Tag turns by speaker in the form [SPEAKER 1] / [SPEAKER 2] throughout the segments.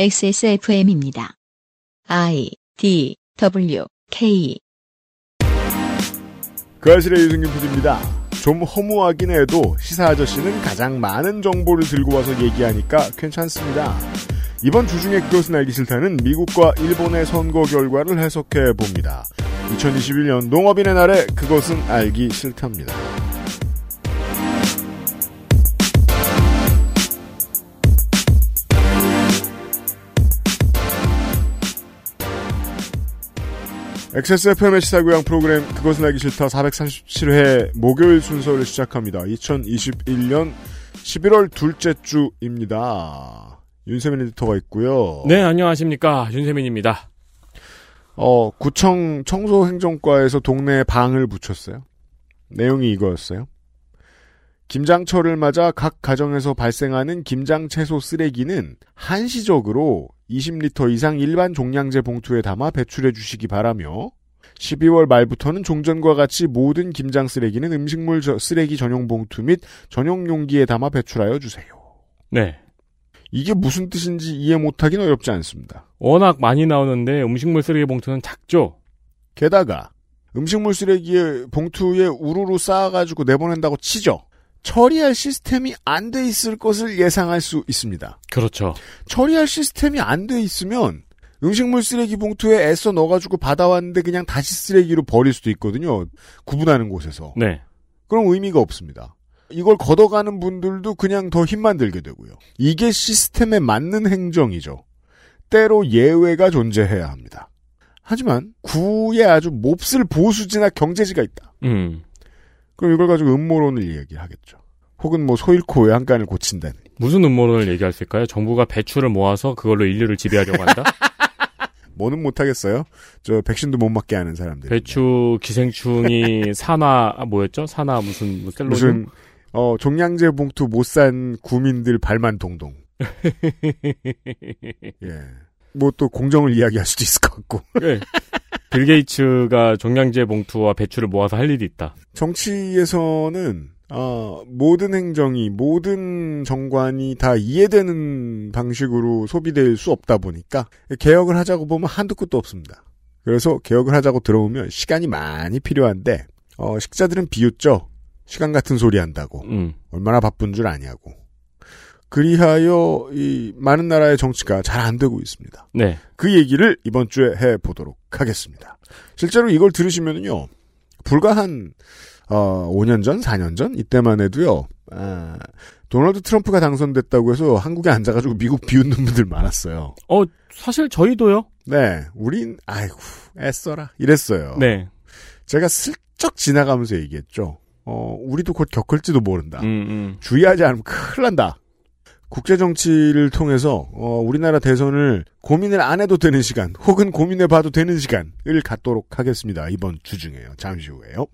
[SPEAKER 1] XSFM입니다. I D W K
[SPEAKER 2] 그 아실의 유승균 PD입니다. 좀 허무하긴 해도 시사 아저씨는 가장 많은 정보를 들고 와서 얘기하니까 괜찮습니다. 이번 주 중에 그것은 알기 싫다는 미국과 일본의 선거 결과를 해석해 봅니다. 2021년 농업인의 날에 그것은 알기 싫답니다. XSFM의 시사교양 프로그램 그것은 알기 싫다 437회 목요일 순서를 시작합니다. 2021년 11월 둘째 주입니다. 윤세민 에디터가 있고요.
[SPEAKER 3] 네, 안녕하십니까. 윤세민입니다.
[SPEAKER 2] 어, 구청 청소행정과에서 동네에 방을 붙였어요. 내용이 이거였어요. 김장철을 맞아 각 가정에서 발생하는 김장 채소 쓰레기는 한시적으로 20리터 이상 일반 종량제 봉투에 담아 배출해 주시기 바라며 12월 말부터는 종전과 같이 모든 김장 쓰레기는 음식물 저- 쓰레기 전용 봉투 및 전용 용기에 담아 배출하여 주세요.
[SPEAKER 3] 네.
[SPEAKER 2] 이게 무슨 뜻인지 이해 못하긴 어렵지 않습니다.
[SPEAKER 3] 워낙 많이 나오는데 음식물 쓰레기 봉투는 작죠?
[SPEAKER 2] 게다가 음식물 쓰레기에 봉투에 우르르 쌓아가지고 내보낸다고 치죠. 처리할 시스템이 안 돼 있을 것을 예상할 수 있습니다.
[SPEAKER 3] 그렇죠.
[SPEAKER 2] 처리할 시스템이 안 돼 있으면 음식물 쓰레기 봉투에 애써 넣어가지고 받아왔는데 그냥 다시 쓰레기로 버릴 수도 있거든요. 구분하는 곳에서.
[SPEAKER 3] 네.
[SPEAKER 2] 그럼 의미가 없습니다. 이걸 걷어가는 분들도 그냥 더 힘만 들게 되고요. 이게 시스템에 맞는 행정이죠. 때로 예외가 존재해야 합니다. 하지만 구에 아주 몹쓸 보수지나 경제지가 있다.
[SPEAKER 3] 음.
[SPEAKER 2] 그럼 이걸 가지고 음모론을 이야기하겠죠. 혹은 뭐 소일코 외양간을 고친다는.
[SPEAKER 3] 무슨 음모론을 얘기할 수 있을까요? 정부가 배추를 모아서 그걸로 인류를 지배하려고 한다?
[SPEAKER 2] 뭐는 못하겠어요. 저 백신도 못 맞게 하는 사람들.
[SPEAKER 3] 배추 기생충이 산화, 아, 뭐였죠? 산화 무슨, 뭐 셀로즘?
[SPEAKER 2] 무슨 어 종량제 봉투 못 산 구민들 발만 동동. 예. 뭐 또 공정을 이야기할 수도 있을 것 같고.
[SPEAKER 3] 네. 빌 게이츠가 종량제 봉투와 배추를 모아서 할 일이 있다.
[SPEAKER 2] 정치에서는 어, 모든 행정이 모든 정관이 다 이해되는 방식으로 소비될 수 없다 보니까 개혁을 하자고 보면 한두 끝도 없습니다. 그래서 개혁을 하자고 들어오면 시간이 많이 필요한데 어, 식자들은 비웃죠. 시간 같은 소리 한다고
[SPEAKER 3] 음.
[SPEAKER 2] 얼마나 바쁜 줄 아냐고. 그리하여 이 많은 나라의 정치가 잘 안 되고 있습니다.
[SPEAKER 3] 네.
[SPEAKER 2] 그 얘기를 이번 주에 해 보도록 하겠습니다. 실제로 이걸 들으시면은요, 불과 한, 어, 5년 전, 4년 전? 이때만 해도요, 아, 도널드 트럼프가 당선됐다고 해서 한국에 앉아가지고 미국 비웃는 분들 많았어요.
[SPEAKER 3] 어, 사실 저희도요?
[SPEAKER 2] 네, 우린, 아이고, 애써라. 이랬어요.
[SPEAKER 3] 네.
[SPEAKER 2] 제가 슬쩍 지나가면서 얘기했죠. 어, 우리도 곧 겪을지도 모른다.
[SPEAKER 3] 음, 음.
[SPEAKER 2] 주의하지 않으면 큰일 난다. 국제 정치를 통해서 어, 우리나라 대선을 고민을 안 해도 되는 시간, 혹은 고민해 봐도 되는 시간을 갖도록 하겠습니다. 이번 주 중에요. 잠시 후에요.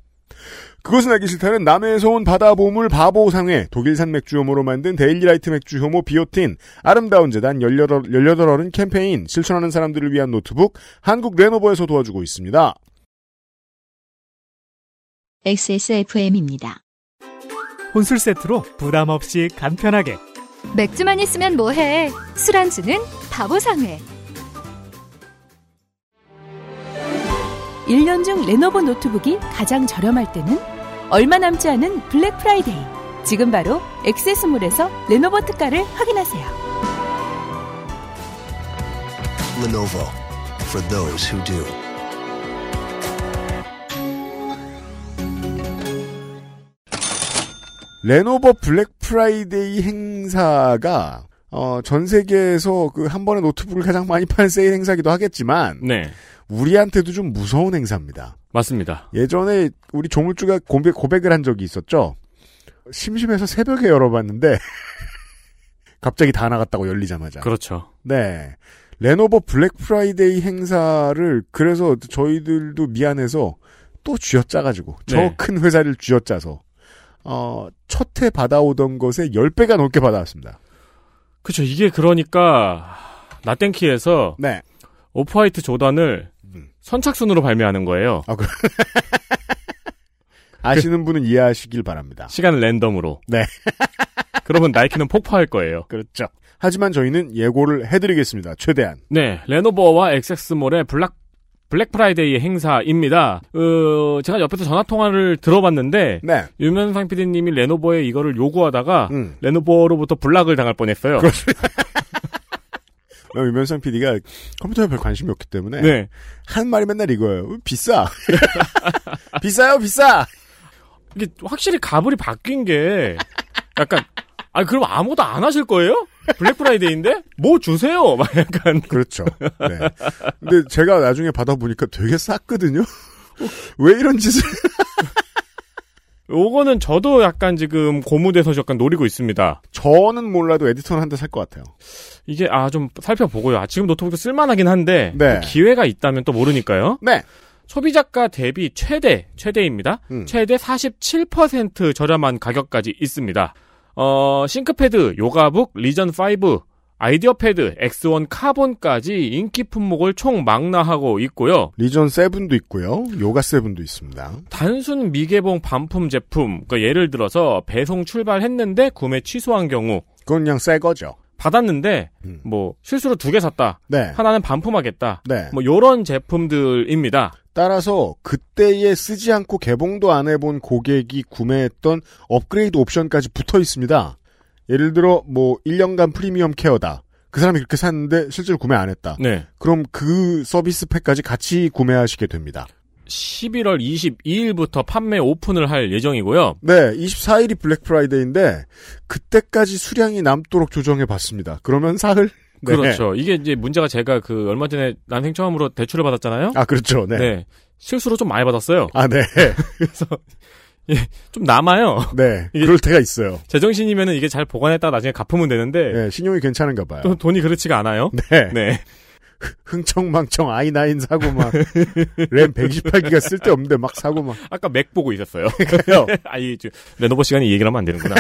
[SPEAKER 2] 그것은 알기 싫다는 남해에서 온 바다 보물 바보상회, 독일산 맥주 효모로 만든 데일리라이트 맥주 효모 비오틴, 아름다운 재단 18, 18어른 캠페인, 실천하는 사람들을 위한 노트북, 한국 레노버에서 도와주고 있습니다.
[SPEAKER 1] XSFM입니다.
[SPEAKER 4] 혼술 세트로 부담 없이 간편하게
[SPEAKER 5] 맥주만 있으면 뭐해? 술안주는 바보상회.
[SPEAKER 6] 1년 중 레노버 노트북이 가장 저렴할 때는 얼마 남지 않은 블랙 프라이데이. 지금 바로 액세스몰에서 레노버 특가를 확인하세요.
[SPEAKER 7] Lenovo for those who do.
[SPEAKER 2] 레노버 블랙 프라이데이 행사가 어, 전 세계에서 그 한 번에 노트북을 가장 많이 파는 세일 행사기도 하겠지만
[SPEAKER 3] 네.
[SPEAKER 2] 우리한테도 좀 무서운 행사입니다.
[SPEAKER 3] 맞습니다.
[SPEAKER 2] 예전에 우리 조물주가 고백, 고백을 한 적이 있었죠. 심심해서 새벽에 열어봤는데 갑자기 다 나갔다고 열리자마자.
[SPEAKER 3] 그렇죠.
[SPEAKER 2] 네. 레노버 블랙 프라이데이 행사를 그래서 저희들도 미안해서 또 쥐어짜가지고 저
[SPEAKER 3] 네.
[SPEAKER 2] 큰 회사를 쥐어짜서 어, 첫해 받아오던 것에 10배가 넘게 받아왔습니다.
[SPEAKER 3] 그쵸. 이게 그러니까, 나땡키에서
[SPEAKER 2] 네.
[SPEAKER 3] 오프화이트 조단을
[SPEAKER 2] 음.
[SPEAKER 3] 선착순으로 발매하는 거예요.
[SPEAKER 2] 아, 그... 아시는 분은 이해하시길 바랍니다.
[SPEAKER 3] 시간 랜덤으로.
[SPEAKER 2] 네.
[SPEAKER 3] 그러면 나이키는 폭파할 거예요.
[SPEAKER 2] 그렇죠. 하지만 저희는 예고를 해드리겠습니다. 최대한.
[SPEAKER 3] 네, 레노버와 XS몰의 블락 블랙 프라이데이 행사입니다. 어, 제가 옆에서 전화 통화를 들어봤는데
[SPEAKER 2] 네.
[SPEAKER 3] 유면상 PD님이 레노버에 이거를 요구하다가
[SPEAKER 2] 음.
[SPEAKER 3] 레노버로부터 block을 당할 뻔했어요.
[SPEAKER 2] 왜냐면 유면상 PD가 컴퓨터에 별 관심이 없기 때문에
[SPEAKER 3] 네,
[SPEAKER 2] 하는 말이 맨날 이거예요. 비싸. 비싸요, 비싸.
[SPEAKER 3] 이게 확실히 갑을이 바뀐 게 약간 아 그럼 아무도 안 하실 거예요? 블랙 프라이데이인데 뭐 주세요? 막 약간
[SPEAKER 2] 그렇죠. 네. 근데 제가 나중에 받아보니까 되게 쌌거든요. 왜 이런 짓을?
[SPEAKER 3] 요거는 저도 약간 지금 고무돼서 약간 노리고 있습니다.
[SPEAKER 2] 저는 몰라도 에디터는 한 대 살 것 같아요.
[SPEAKER 3] 이게 아 좀 살펴보고요. 아, 지금 노트북도 쓸만하긴 한데
[SPEAKER 2] 네.
[SPEAKER 3] 기회가 있다면 또 모르니까요.
[SPEAKER 2] 네.
[SPEAKER 3] 소비자가 대비 최대 최대입니다.
[SPEAKER 2] 음.
[SPEAKER 3] 최대 47% 저렴한 가격까지 있습니다. 어, 싱크패드, 요가북, 리전 5, 아이디어 패드, X1 카본까지 인기 품목을 총 망라하고 있고요.
[SPEAKER 2] 리전 7도 있고요. 요가 7도 있습니다.
[SPEAKER 3] 단순 미개봉 반품 제품, 그러니까 예를 들어서 배송 출발했는데 구매 취소한 경우
[SPEAKER 2] 그건 그냥 새 거죠.
[SPEAKER 3] 받았는데
[SPEAKER 2] 음.
[SPEAKER 3] 뭐 실수로 두 개 샀다.
[SPEAKER 2] 네.
[SPEAKER 3] 하나는 반품하겠다.
[SPEAKER 2] 네.
[SPEAKER 3] 뭐 요런 제품들입니다.
[SPEAKER 2] 따라서 그때에 쓰지 않고 개봉도 안 해본 고객이 구매했던 업그레이드 옵션까지 붙어 있습니다. 예를 들어 뭐 1년간 프리미엄 케어다. 그 사람이 그렇게 샀는데 실제로 구매 안 했다.
[SPEAKER 3] 네.
[SPEAKER 2] 그럼 그 서비스 팩까지 같이 구매하시게 됩니다.
[SPEAKER 3] 11월 22일부터 판매 오픈을 할 예정이고요.
[SPEAKER 2] 네, 24일이 블랙 프라이데이인데 그때까지 수량이 남도록 조정해 봤습니다. 그러면 사흘? 네.
[SPEAKER 3] 그렇죠. 이게 이제 문제가 제가 그 얼마 전에 난생 처음으로 대출을 받았잖아요.
[SPEAKER 2] 아, 그렇죠. 네.
[SPEAKER 3] 네. 실수로 좀 많이 받았어요.
[SPEAKER 2] 아, 네.
[SPEAKER 3] 그래서 예, 좀 남아요.
[SPEAKER 2] 네. 그럴 때가 있어요.
[SPEAKER 3] 제정신이면은 이게 잘 보관했다가 나중에 갚으면 되는데
[SPEAKER 2] 네, 신용이 괜찮은가 봐요.
[SPEAKER 3] 또 돈이 그렇지가 않아요.
[SPEAKER 2] 네.
[SPEAKER 3] 네.
[SPEAKER 2] 흥청망청 i9 사고 막, 램 128기가 쓸데없는데 막 사고 막.
[SPEAKER 3] 아까 맥 보고 있었어요. 아이 저, 레노버 시간이 이 얘기를 하면 안 되는구나.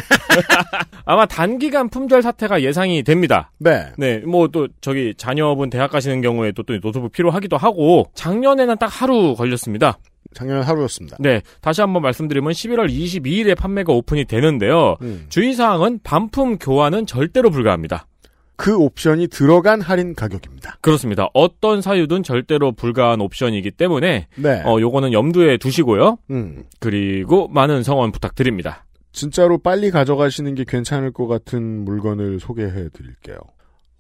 [SPEAKER 3] 아마 단기간 품절 사태가 예상이 됩니다.
[SPEAKER 2] 네.
[SPEAKER 3] 네, 뭐 또 저기 자녀분 대학 가시는 경우에 또, 또 노트북 필요하기도 하고 작년에는 딱 하루 걸렸습니다.
[SPEAKER 2] 작년 하루였습니다.
[SPEAKER 3] 네, 다시 한번 말씀드리면 11월 22일에 판매가 오픈이 되는데요.
[SPEAKER 2] 음.
[SPEAKER 3] 주의사항은 반품 교환은 절대로 불가합니다.
[SPEAKER 2] 그 옵션이 들어간 할인 가격입니다.
[SPEAKER 3] 그렇습니다. 어떤 사유든 절대로 불가한 옵션이기 때문에
[SPEAKER 2] 네.
[SPEAKER 3] 어 요거는 염두에 두시고요.
[SPEAKER 2] 음.
[SPEAKER 3] 그리고 많은 성원 부탁드립니다.
[SPEAKER 2] 진짜로 빨리 가져가시는 게 괜찮을 것 같은 물건을 소개해 드릴게요.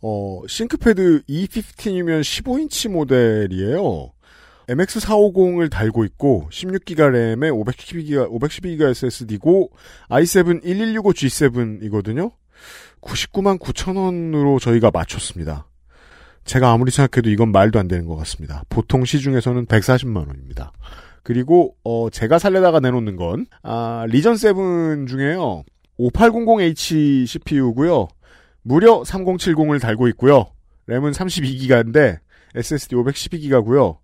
[SPEAKER 2] 어, 싱크패드 E15이면 15인치 모델이에요. MX450을 달고 있고 16기가 램에 512기가 512기가 SSD고 i7 1165G7이거든요. 99만 9천 원으로 저희가 맞췄습니다. 제가 아무리 생각해도 이건 말도 안 되는 것 같습니다. 보통 시중에서는 140만 원입니다. 그리고 어 제가 살려다가 내놓는 건 아, 리전 7 중에요. 5800H CPU고요. 무려 3070을 달고 있고요. 램은 32기가인데 SSD 512기가고요.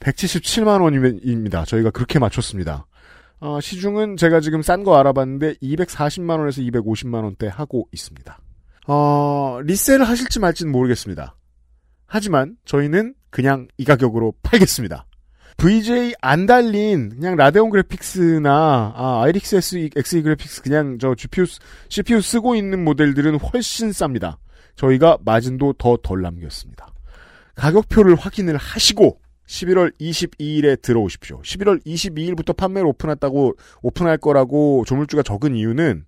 [SPEAKER 2] 177만 원입니다. 저희가 그렇게 맞췄습니다. 어, 시중은 제가 지금 싼 거 알아봤는데 240만 원에서 250만 원대 하고 있습니다. 어, 리셀을 하실지 말지는 모르겠습니다. 하지만 저희는 그냥 이 가격으로 팔겠습니다. VJ 안 달린 그냥 라데온 그래픽스나 아, 아이릭스 SE, XE 그래픽스 그냥 저 GPU, CPU 쓰고 있는 모델들은 훨씬 쌉니다. 저희가 마진도 더 덜 남겼습니다. 가격표를 확인을 하시고 11월 22일에 들어오십시오. 11월 22일부터 판매를 오픈했다고 오픈할 거라고 조물주가 적은 이유는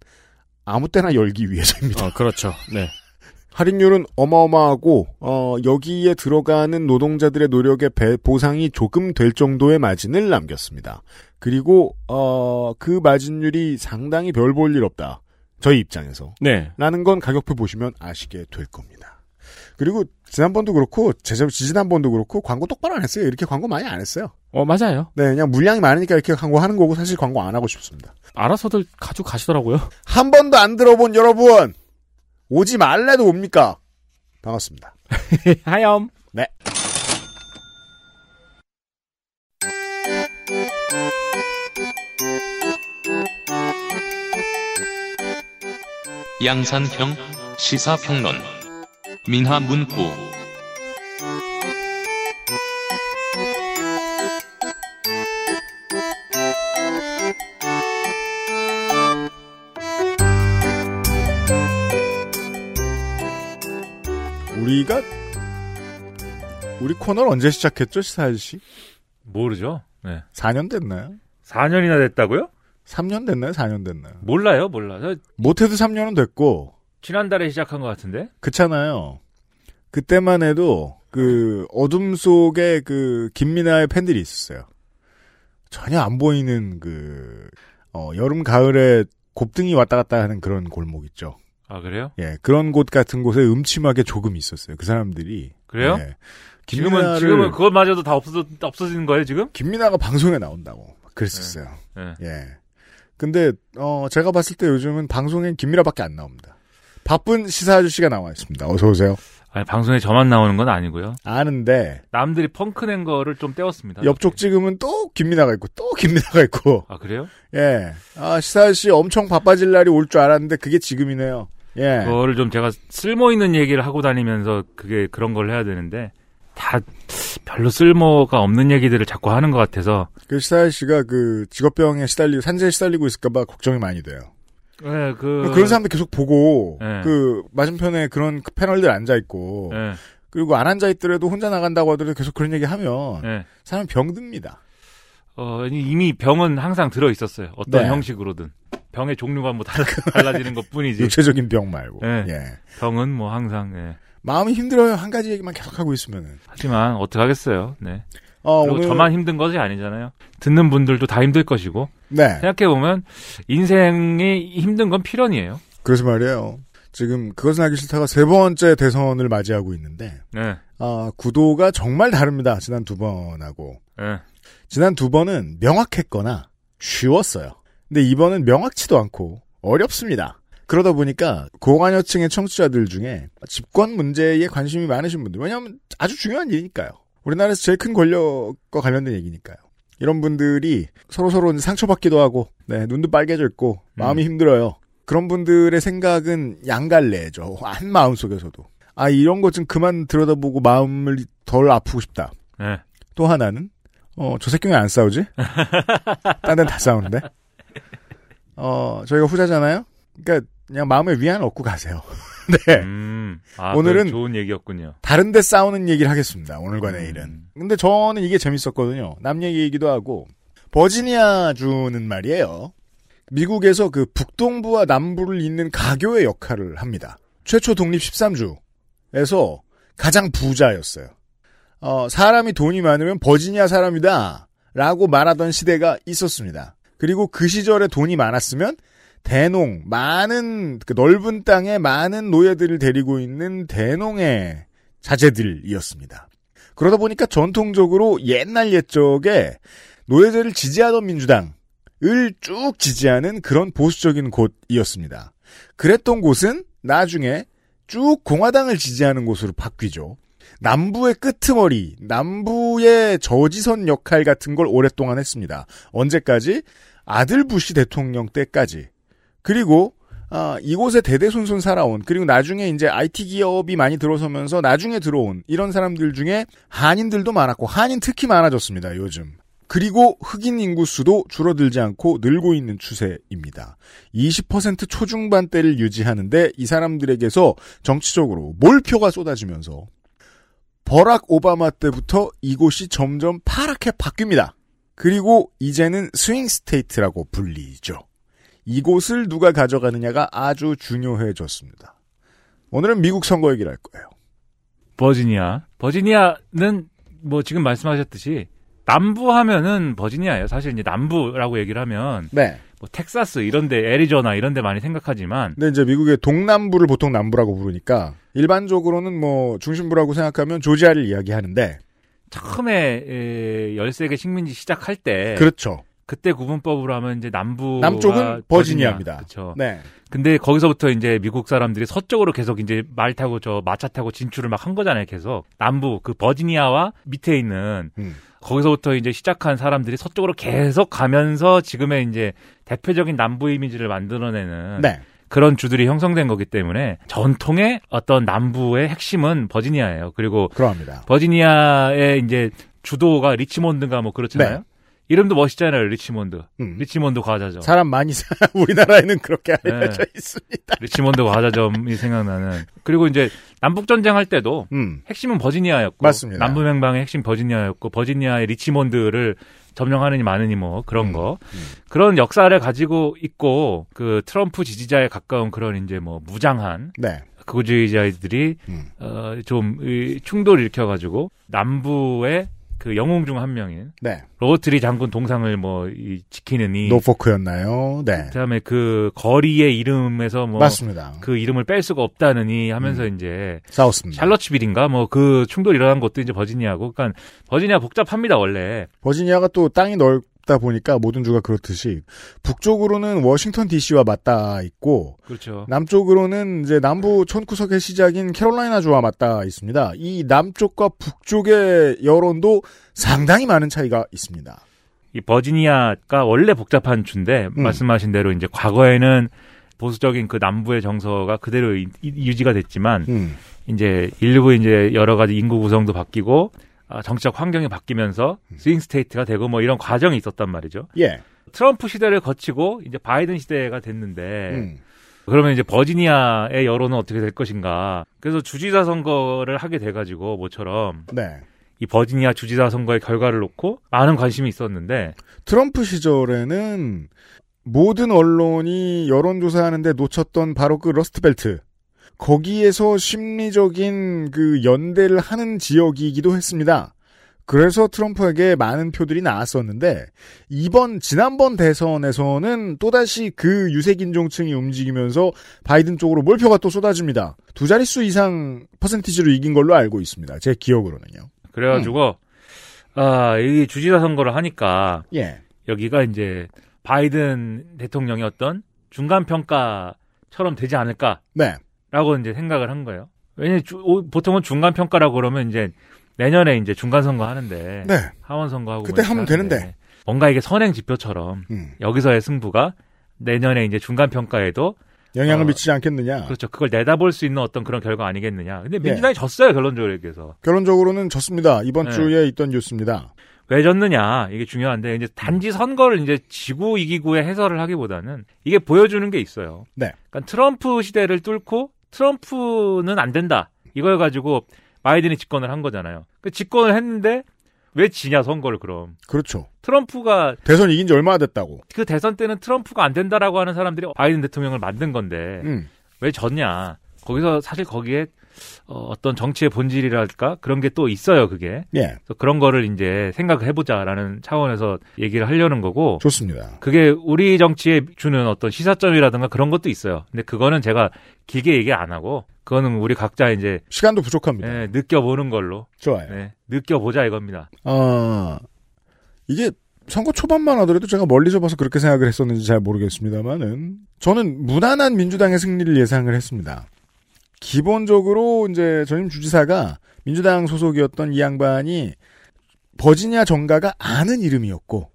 [SPEAKER 2] 아무 때나 열기 위해서입니다.
[SPEAKER 3] 어, 그렇죠. 네.
[SPEAKER 2] 할인율은 어마어마하고 어, 여기에 들어가는 노동자들의 노력의 배- 보상이 조금 될 정도의 마진을 남겼습니다. 그리고 어, 그 마진율이 상당히 별 볼 일 없다. 저희 입장에서.
[SPEAKER 3] 네.
[SPEAKER 2] 라는 건 가격표 보시면 아시게 될 겁니다. 그리고 지난번도 그렇고 제작 지지난번도 그렇고 광고 똑바로 안 했어요. 이렇게 광고 많이 안 했어요.
[SPEAKER 3] 어, 맞아요.
[SPEAKER 2] 네, 그냥 물량이 많으니까 이렇게 광고 하는 거고 사실 광고 안 하고 싶습니다.
[SPEAKER 3] 알아서들 가지고 가시더라고요.
[SPEAKER 2] 한 번도 안 들어본 여러분 오지 말래도 옵니까? 반갑습니다.
[SPEAKER 3] 하염.
[SPEAKER 2] 네.
[SPEAKER 8] 양산형 시사평론 민화 문구
[SPEAKER 2] 우리가 우리 코너를 언제 시작했죠, 시사일 씨?
[SPEAKER 9] 모르죠. 네.
[SPEAKER 2] 4년 됐나요?
[SPEAKER 9] 4년이나 됐다고요?
[SPEAKER 2] 3년 됐나요? 4년 됐나요?
[SPEAKER 9] 몰라요, 몰라. 요
[SPEAKER 2] 못해도 3년은 됐고.
[SPEAKER 9] 지난달에 시작한 것 같은데.
[SPEAKER 2] 그렇잖아요. 그때만 해도 그 어둠 속에 그 김민아의 팬들이 있었어요. 전혀 안 보이는 그 어, 여름 가을에 곱등이 왔다 갔다 하는 그런 골목 있죠.
[SPEAKER 9] 아 그래요?
[SPEAKER 2] 예, 그런 곳 같은 곳에 음침하게 조금 있었어요. 그 사람들이.
[SPEAKER 9] 그래요?
[SPEAKER 2] 예.
[SPEAKER 9] 지금은
[SPEAKER 2] 김민아를-
[SPEAKER 9] 지금은 그것마저도 다 없어져 없어지는 거예요 지금?
[SPEAKER 2] 김민아가 방송에 나온다고 막 그랬었어요.
[SPEAKER 9] 네.
[SPEAKER 2] 예. 근데 어 제가 봤을 때 요즘은 방송엔 김민아밖에 안 나옵니다. 바쁜 시사 아저씨가 나와 있습니다. 어서 오세요.
[SPEAKER 9] 아니 방송에 저만 나오는 건 아니고요.
[SPEAKER 2] 아는데
[SPEAKER 9] 남들이 펑크 낸 거를 좀 떼었습니다.
[SPEAKER 2] 옆쪽 찍으면 또 김민아가 있고 또 김민아가 있고
[SPEAKER 9] 아 그래요?
[SPEAKER 2] 예. 아 시사 아저씨 엄청 바빠질 날이 올 줄 알았는데 그게 지금이네요. 예.
[SPEAKER 9] 그거를 좀 제가 쓸모 있는 얘기를 하고 다니면서 그게 그런 걸 해야 되는데 다 별로 쓸모가 없는 얘기들을 자꾸 하는 것 같아서
[SPEAKER 2] 그 시사 아저씨가 그 직업병에 시달리고 산재에 시달리고 있을까봐 걱정이 많이 돼요.
[SPEAKER 9] 네, 그
[SPEAKER 2] 그런 사람들 계속 보고
[SPEAKER 9] 네.
[SPEAKER 2] 그 맞은편에 그런 패널들 앉아 있고
[SPEAKER 9] 네,
[SPEAKER 2] 그리고 안 앉아 있더라도 혼자 나간다고 하더라도 계속 그런 얘기 하면
[SPEAKER 9] 네.
[SPEAKER 2] 사람 병듭니다.
[SPEAKER 9] 어, 이미 병은 항상 들어 있었어요. 어떤
[SPEAKER 2] 네.
[SPEAKER 9] 형식으로든 병의 종류가 뭐 달라, 달라지는 것 뿐이지.
[SPEAKER 2] 육체적인 병 말고.
[SPEAKER 9] 네.
[SPEAKER 2] 예.
[SPEAKER 9] 병은 뭐 항상 예.
[SPEAKER 2] 마음이 힘들어요. 한 가지 얘기만 계속 하고 있으면은.
[SPEAKER 9] 하지만 어떻게 하겠어요. 네.
[SPEAKER 2] 어,
[SPEAKER 9] 그리고
[SPEAKER 2] 오늘
[SPEAKER 9] 저만 힘든 것이 아니잖아요. 듣는 분들도 다 힘들 것이고
[SPEAKER 2] 네.
[SPEAKER 9] 생각해 보면 인생이 힘든 건 필연이에요.
[SPEAKER 2] 그래서 말이에요. 지금 그것은 하기 싫다가 세 번째 대선을 맞이하고 있는데
[SPEAKER 9] 네.
[SPEAKER 2] 아, 구도가 정말 다릅니다. 지난 두 번하고.
[SPEAKER 9] 네.
[SPEAKER 2] 지난 두 번은 명확했거나 쉬웠어요. 근데 이번은 명확치도 않고 어렵습니다. 그러다 보니까 고관여층의 청취자들 중에 집권 문제에 관심이 많으신 분들, 왜냐하면 아주 중요한 일이니까요. 우리나라에서 제일 큰 권력과 관련된 얘기니까요. 이런 분들이 서로서로 상처받기도 하고, 네, 눈도 빨개져 있고, 마음이 힘들어요. 그런 분들의 생각은 양갈래죠. 한 마음 속에서도. 아, 이런 것 좀 그만 들여다보고 마음을 덜 아프고 싶다.
[SPEAKER 9] 네.
[SPEAKER 2] 또 하나는 어, 저 새끼는 안 싸우지? 딴 데는 다 싸우는데? 어, 저희가 후자잖아요? 그러니까 그냥 마음에 위안 얻고 가세요. 네.
[SPEAKER 9] 음, 아,
[SPEAKER 2] 오늘은
[SPEAKER 9] 좋은 얘기였군요.
[SPEAKER 2] 다른 데 싸우는 얘기를 하겠습니다. 오늘과
[SPEAKER 9] 음.
[SPEAKER 2] 내일은. 근데 저는 이게 재밌었거든요. 남 얘기이기도 하고. 버지니아 주는 말이에요. 미국에서 그 북동부와 남부를 잇는 가교의 역할을 합니다. 최초 독립 13주에서 가장 부자였어요. 어, 사람이 돈이 많으면 버지니아 사람이다. 라고 말하던 시대가 있었습니다. 그리고 그 시절에 돈이 많았으면 대농, 많은, 그 넓은 땅에 많은 노예들을 데리고 있는 대농의 자제들이었습니다. 그러다 보니까 전통적으로 옛날 옛적에 노예제를 지지하던 민주당을 쭉 지지하는 그런 보수적인 곳이었습니다. 그랬던 곳은 나중에 쭉 공화당을 지지하는 곳으로 바뀌죠. 남부의 끄트머리, 남부의 저지선 역할 같은 걸 오랫동안 했습니다. 언제까지? 아들 부시 대통령 때까지. 그리고 아, 이곳에 대대손손 살아온 그리고 나중에 이제 IT 기업이 많이 들어서면서 나중에 들어온 이런 사람들 중에 한인들도 많았고 한인 특히 많아졌습니다. 요즘. 그리고 흑인 인구 수도 줄어들지 않고 늘고 있는 추세입니다. 20% 초중반대를 유지하는데 이 사람들에게서 정치적으로 몰표가 쏟아지면서 버락 오바마 때부터 이곳이 점점 파랗게 바뀝니다. 그리고 이제는 swing state라고 불리죠. 이곳을 누가 가져가느냐가 아주 중요해졌습니다. 오늘은 미국 선거 얘기를 할 거예요.
[SPEAKER 9] 버지니아. 버지니아는 뭐 지금 말씀하셨듯이 남부 하면은 버지니아예요. 사실 이제 남부라고 얘기를 하면
[SPEAKER 2] 네.
[SPEAKER 9] 뭐 텍사스 이런데 애리조나 이런데 많이 생각하지만
[SPEAKER 2] 근데 이제 미국의 동남부를 보통 남부라고 부르니까 일반적으로는 뭐 중심부라고 생각하면 조지아를 이야기하는데
[SPEAKER 9] 처음에 에, 13개 식민지 시작할 때
[SPEAKER 2] 그렇죠.
[SPEAKER 9] 그때 구분법으로 하면 이제 남부
[SPEAKER 2] 남쪽은 버지니아입니다.
[SPEAKER 9] 그렇죠.
[SPEAKER 2] 네.
[SPEAKER 9] 근데 거기서부터 이제 미국 사람들이 서쪽으로 계속 이제 말 타고 저 마차 타고 진출을 막 한 거잖아요. 계속 남부 그 버지니아와 밑에 있는
[SPEAKER 2] 음.
[SPEAKER 9] 거기서부터 이제 시작한 사람들이 서쪽으로 계속 가면서 지금의 이제 대표적인 남부 이미지를 만들어내는
[SPEAKER 2] 네.
[SPEAKER 9] 그런 주들이 형성된 거기 때문에 전통의 어떤 남부의 핵심은 버지니아예요. 그리고
[SPEAKER 2] 그러합니다.
[SPEAKER 9] 버지니아의 이제 주도가 리치몬드가 뭐 그렇잖아요.
[SPEAKER 2] 네.
[SPEAKER 9] 이름도 멋있잖아요. 리치몬드.
[SPEAKER 2] 음.
[SPEAKER 9] 리치몬드 과자점.
[SPEAKER 2] 사람 많이 사 우리나라에는 그렇게 알려져
[SPEAKER 9] 네.
[SPEAKER 2] 있습니다.
[SPEAKER 9] 리치몬드 과자점이 생각나는. 그리고 이제 남북 전쟁 할 때도
[SPEAKER 2] 음.
[SPEAKER 9] 핵심은 버지니아였고
[SPEAKER 2] 맞습니다.
[SPEAKER 9] 남부 맹방의 핵심 버지니아였고 버지니아의 리치몬드를 점령하느니 마느니 뭐 그런
[SPEAKER 2] 음,
[SPEAKER 9] 거 그런 역사를 가지고 있고 그 트럼프 지지자에 가까운 그런 이제 뭐 무장한
[SPEAKER 2] 네.
[SPEAKER 9] 극우주의자들이
[SPEAKER 2] 음.
[SPEAKER 9] 어좀 충돌을 일으켜가지고 남부의 그 영웅 중 한 명인
[SPEAKER 2] 네.
[SPEAKER 9] 로버트리 장군 동상을 뭐 이 지키느니
[SPEAKER 2] 노포크였나요? 네.
[SPEAKER 9] 그다음에 그 거리의 이름에서 뭐
[SPEAKER 2] 맞습니다.
[SPEAKER 9] 그 이름을 뺄 수가 없다느니 하면서
[SPEAKER 2] 음.
[SPEAKER 9] 이제
[SPEAKER 2] 싸웠습니다.
[SPEAKER 9] 샬럿츠빌인가 뭐 그 충돌 이 일어난 것도 이제 버지니아고 그러니까 버지니아 복잡합니다 원래
[SPEAKER 2] 버지니아가 또 땅이 넓 다 보니까 모든 주가 그렇듯이 북쪽으로는 워싱턴 DC와 맞닿아 있고
[SPEAKER 9] 그렇죠
[SPEAKER 2] 남쪽으로는 이제 남부 촌구석의 시작인 캐롤라이나 주와 맞닿아 있습니다. 이 남쪽과 북쪽의 여론도 상당히 많은 차이가 있습니다.
[SPEAKER 9] 이 버지니아가 원래 복잡한 주인데
[SPEAKER 2] 음.
[SPEAKER 9] 말씀하신 대로 이제 과거에는 보수적인 그 남부의 정서가 그대로 이- 유지가 됐지만
[SPEAKER 2] 음.
[SPEAKER 9] 이제 일부 이제 여러 가지 인구 구성도 바뀌고 아, 정치적 환경이 바뀌면서 swing state가 되고 뭐 이런 과정이 있었단 말이죠.
[SPEAKER 2] 예.
[SPEAKER 9] 트럼프 시대를 거치고 이제 바이든 시대가 됐는데
[SPEAKER 2] 음.
[SPEAKER 9] 그러면 이제 버지니아의 여론은 어떻게 될 것인가. 그래서 주지사 선거를 하게 돼가지고 모처럼
[SPEAKER 2] 네.
[SPEAKER 9] 이 버지니아 주지사 선거의 결과를 놓고 많은 관심이 있었는데
[SPEAKER 2] 트럼프 시절에는 모든 언론이 여론조사하는데 놓쳤던 바로 그 러스트벨트. 거기에서 심리적인 그 연대를 하는 지역이기도 했습니다. 그래서 트럼프에게 많은 표들이 나왔었는데 이번 지난번 대선에서는 또다시 그 유색 인종층이 움직이면서 바이든 쪽으로 몰표가 또 쏟아집니다. 두 자릿수 이상 퍼센티지로 이긴 걸로 알고 있습니다. 제 기억으로는요.
[SPEAKER 9] 그래가지고 아, 이 주지사 선거를 하니까
[SPEAKER 2] 예.
[SPEAKER 9] 여기가 이제 바이든 대통령의 어떤 중간 평가처럼 되지 않을까 라고
[SPEAKER 2] 네.
[SPEAKER 9] 이제 생각을 한 거예요. 왜냐면 보통은 중간 평가라고 그러면 이제 내년에 이제 중간 선거 하는데
[SPEAKER 2] 네.
[SPEAKER 9] 하원 선거하고
[SPEAKER 2] 그때
[SPEAKER 9] 뭐
[SPEAKER 2] 하면
[SPEAKER 9] 하는데
[SPEAKER 2] 되는데.
[SPEAKER 9] 뭔가 이게 선행 지표처럼
[SPEAKER 2] 음.
[SPEAKER 9] 여기서의 승부가 내년에 이제 중간 평가에도
[SPEAKER 2] 영향을
[SPEAKER 9] 어,
[SPEAKER 2] 미치지 않겠느냐.
[SPEAKER 9] 그렇죠. 그걸 내다볼 수 있는 어떤 그런 결과 아니겠느냐. 근데
[SPEAKER 2] 예.
[SPEAKER 9] 민주당이 졌어요 결론적으로 얘기해서
[SPEAKER 2] 결론적으로는 졌습니다. 이번
[SPEAKER 9] 네.
[SPEAKER 2] 주에 있던 뉴스입니다.
[SPEAKER 9] 왜 졌느냐 이게 중요한데 이제 단지 선거를 이제 지구 이기구의 해설을 하기보다는 이게 보여주는 게 있어요.
[SPEAKER 2] 네.
[SPEAKER 9] 그러니까 트럼프 시대를 뚫고 트럼프는 안 된다 이걸 가지고 바이든이 집권을 한 거잖아요. 그 집권을 했는데 왜 지냐 선거를 그럼
[SPEAKER 2] 그렇죠.
[SPEAKER 9] 트럼프가
[SPEAKER 2] 대선 이긴 지 얼마나 됐다고.
[SPEAKER 9] 그 대선 때는 트럼프가 안 된다라고 하는 사람들이 바이든 대통령을 만든 건데
[SPEAKER 2] 음.
[SPEAKER 9] 왜 졌냐? 거기서 사실 거기에 어, 떤 정치의 본질이랄까 그런 게 또 있어요. 그게
[SPEAKER 2] 예.
[SPEAKER 9] 그래서 그런 거를 이제 생각을 해보자라는 차원에서 얘기를 하려는 거고
[SPEAKER 2] 좋습니다.
[SPEAKER 9] 그게 우리 정치에 주는 어떤 시사점이라든가 그런 것도 있어요. 근데 그거는 제가 길게 얘기 안 하고 그거는 우리 각자 이제
[SPEAKER 2] 시간도 부족합니다.
[SPEAKER 9] 예, 느껴보는 걸로
[SPEAKER 2] 좋아요.
[SPEAKER 9] 네, 느껴보자 이겁니다.
[SPEAKER 2] 아, 이게 선거 초반만 하더라도 제가 멀리서 봐서 그렇게 생각을 했었는지 잘 모르겠습니다만은 저는 무난한 민주당의 승리를 예상을 했습니다. 기본적으로 이제 전임 주지사가 민주당 소속이었던 이 양반이 버지니아 정가가 아는 이름이었고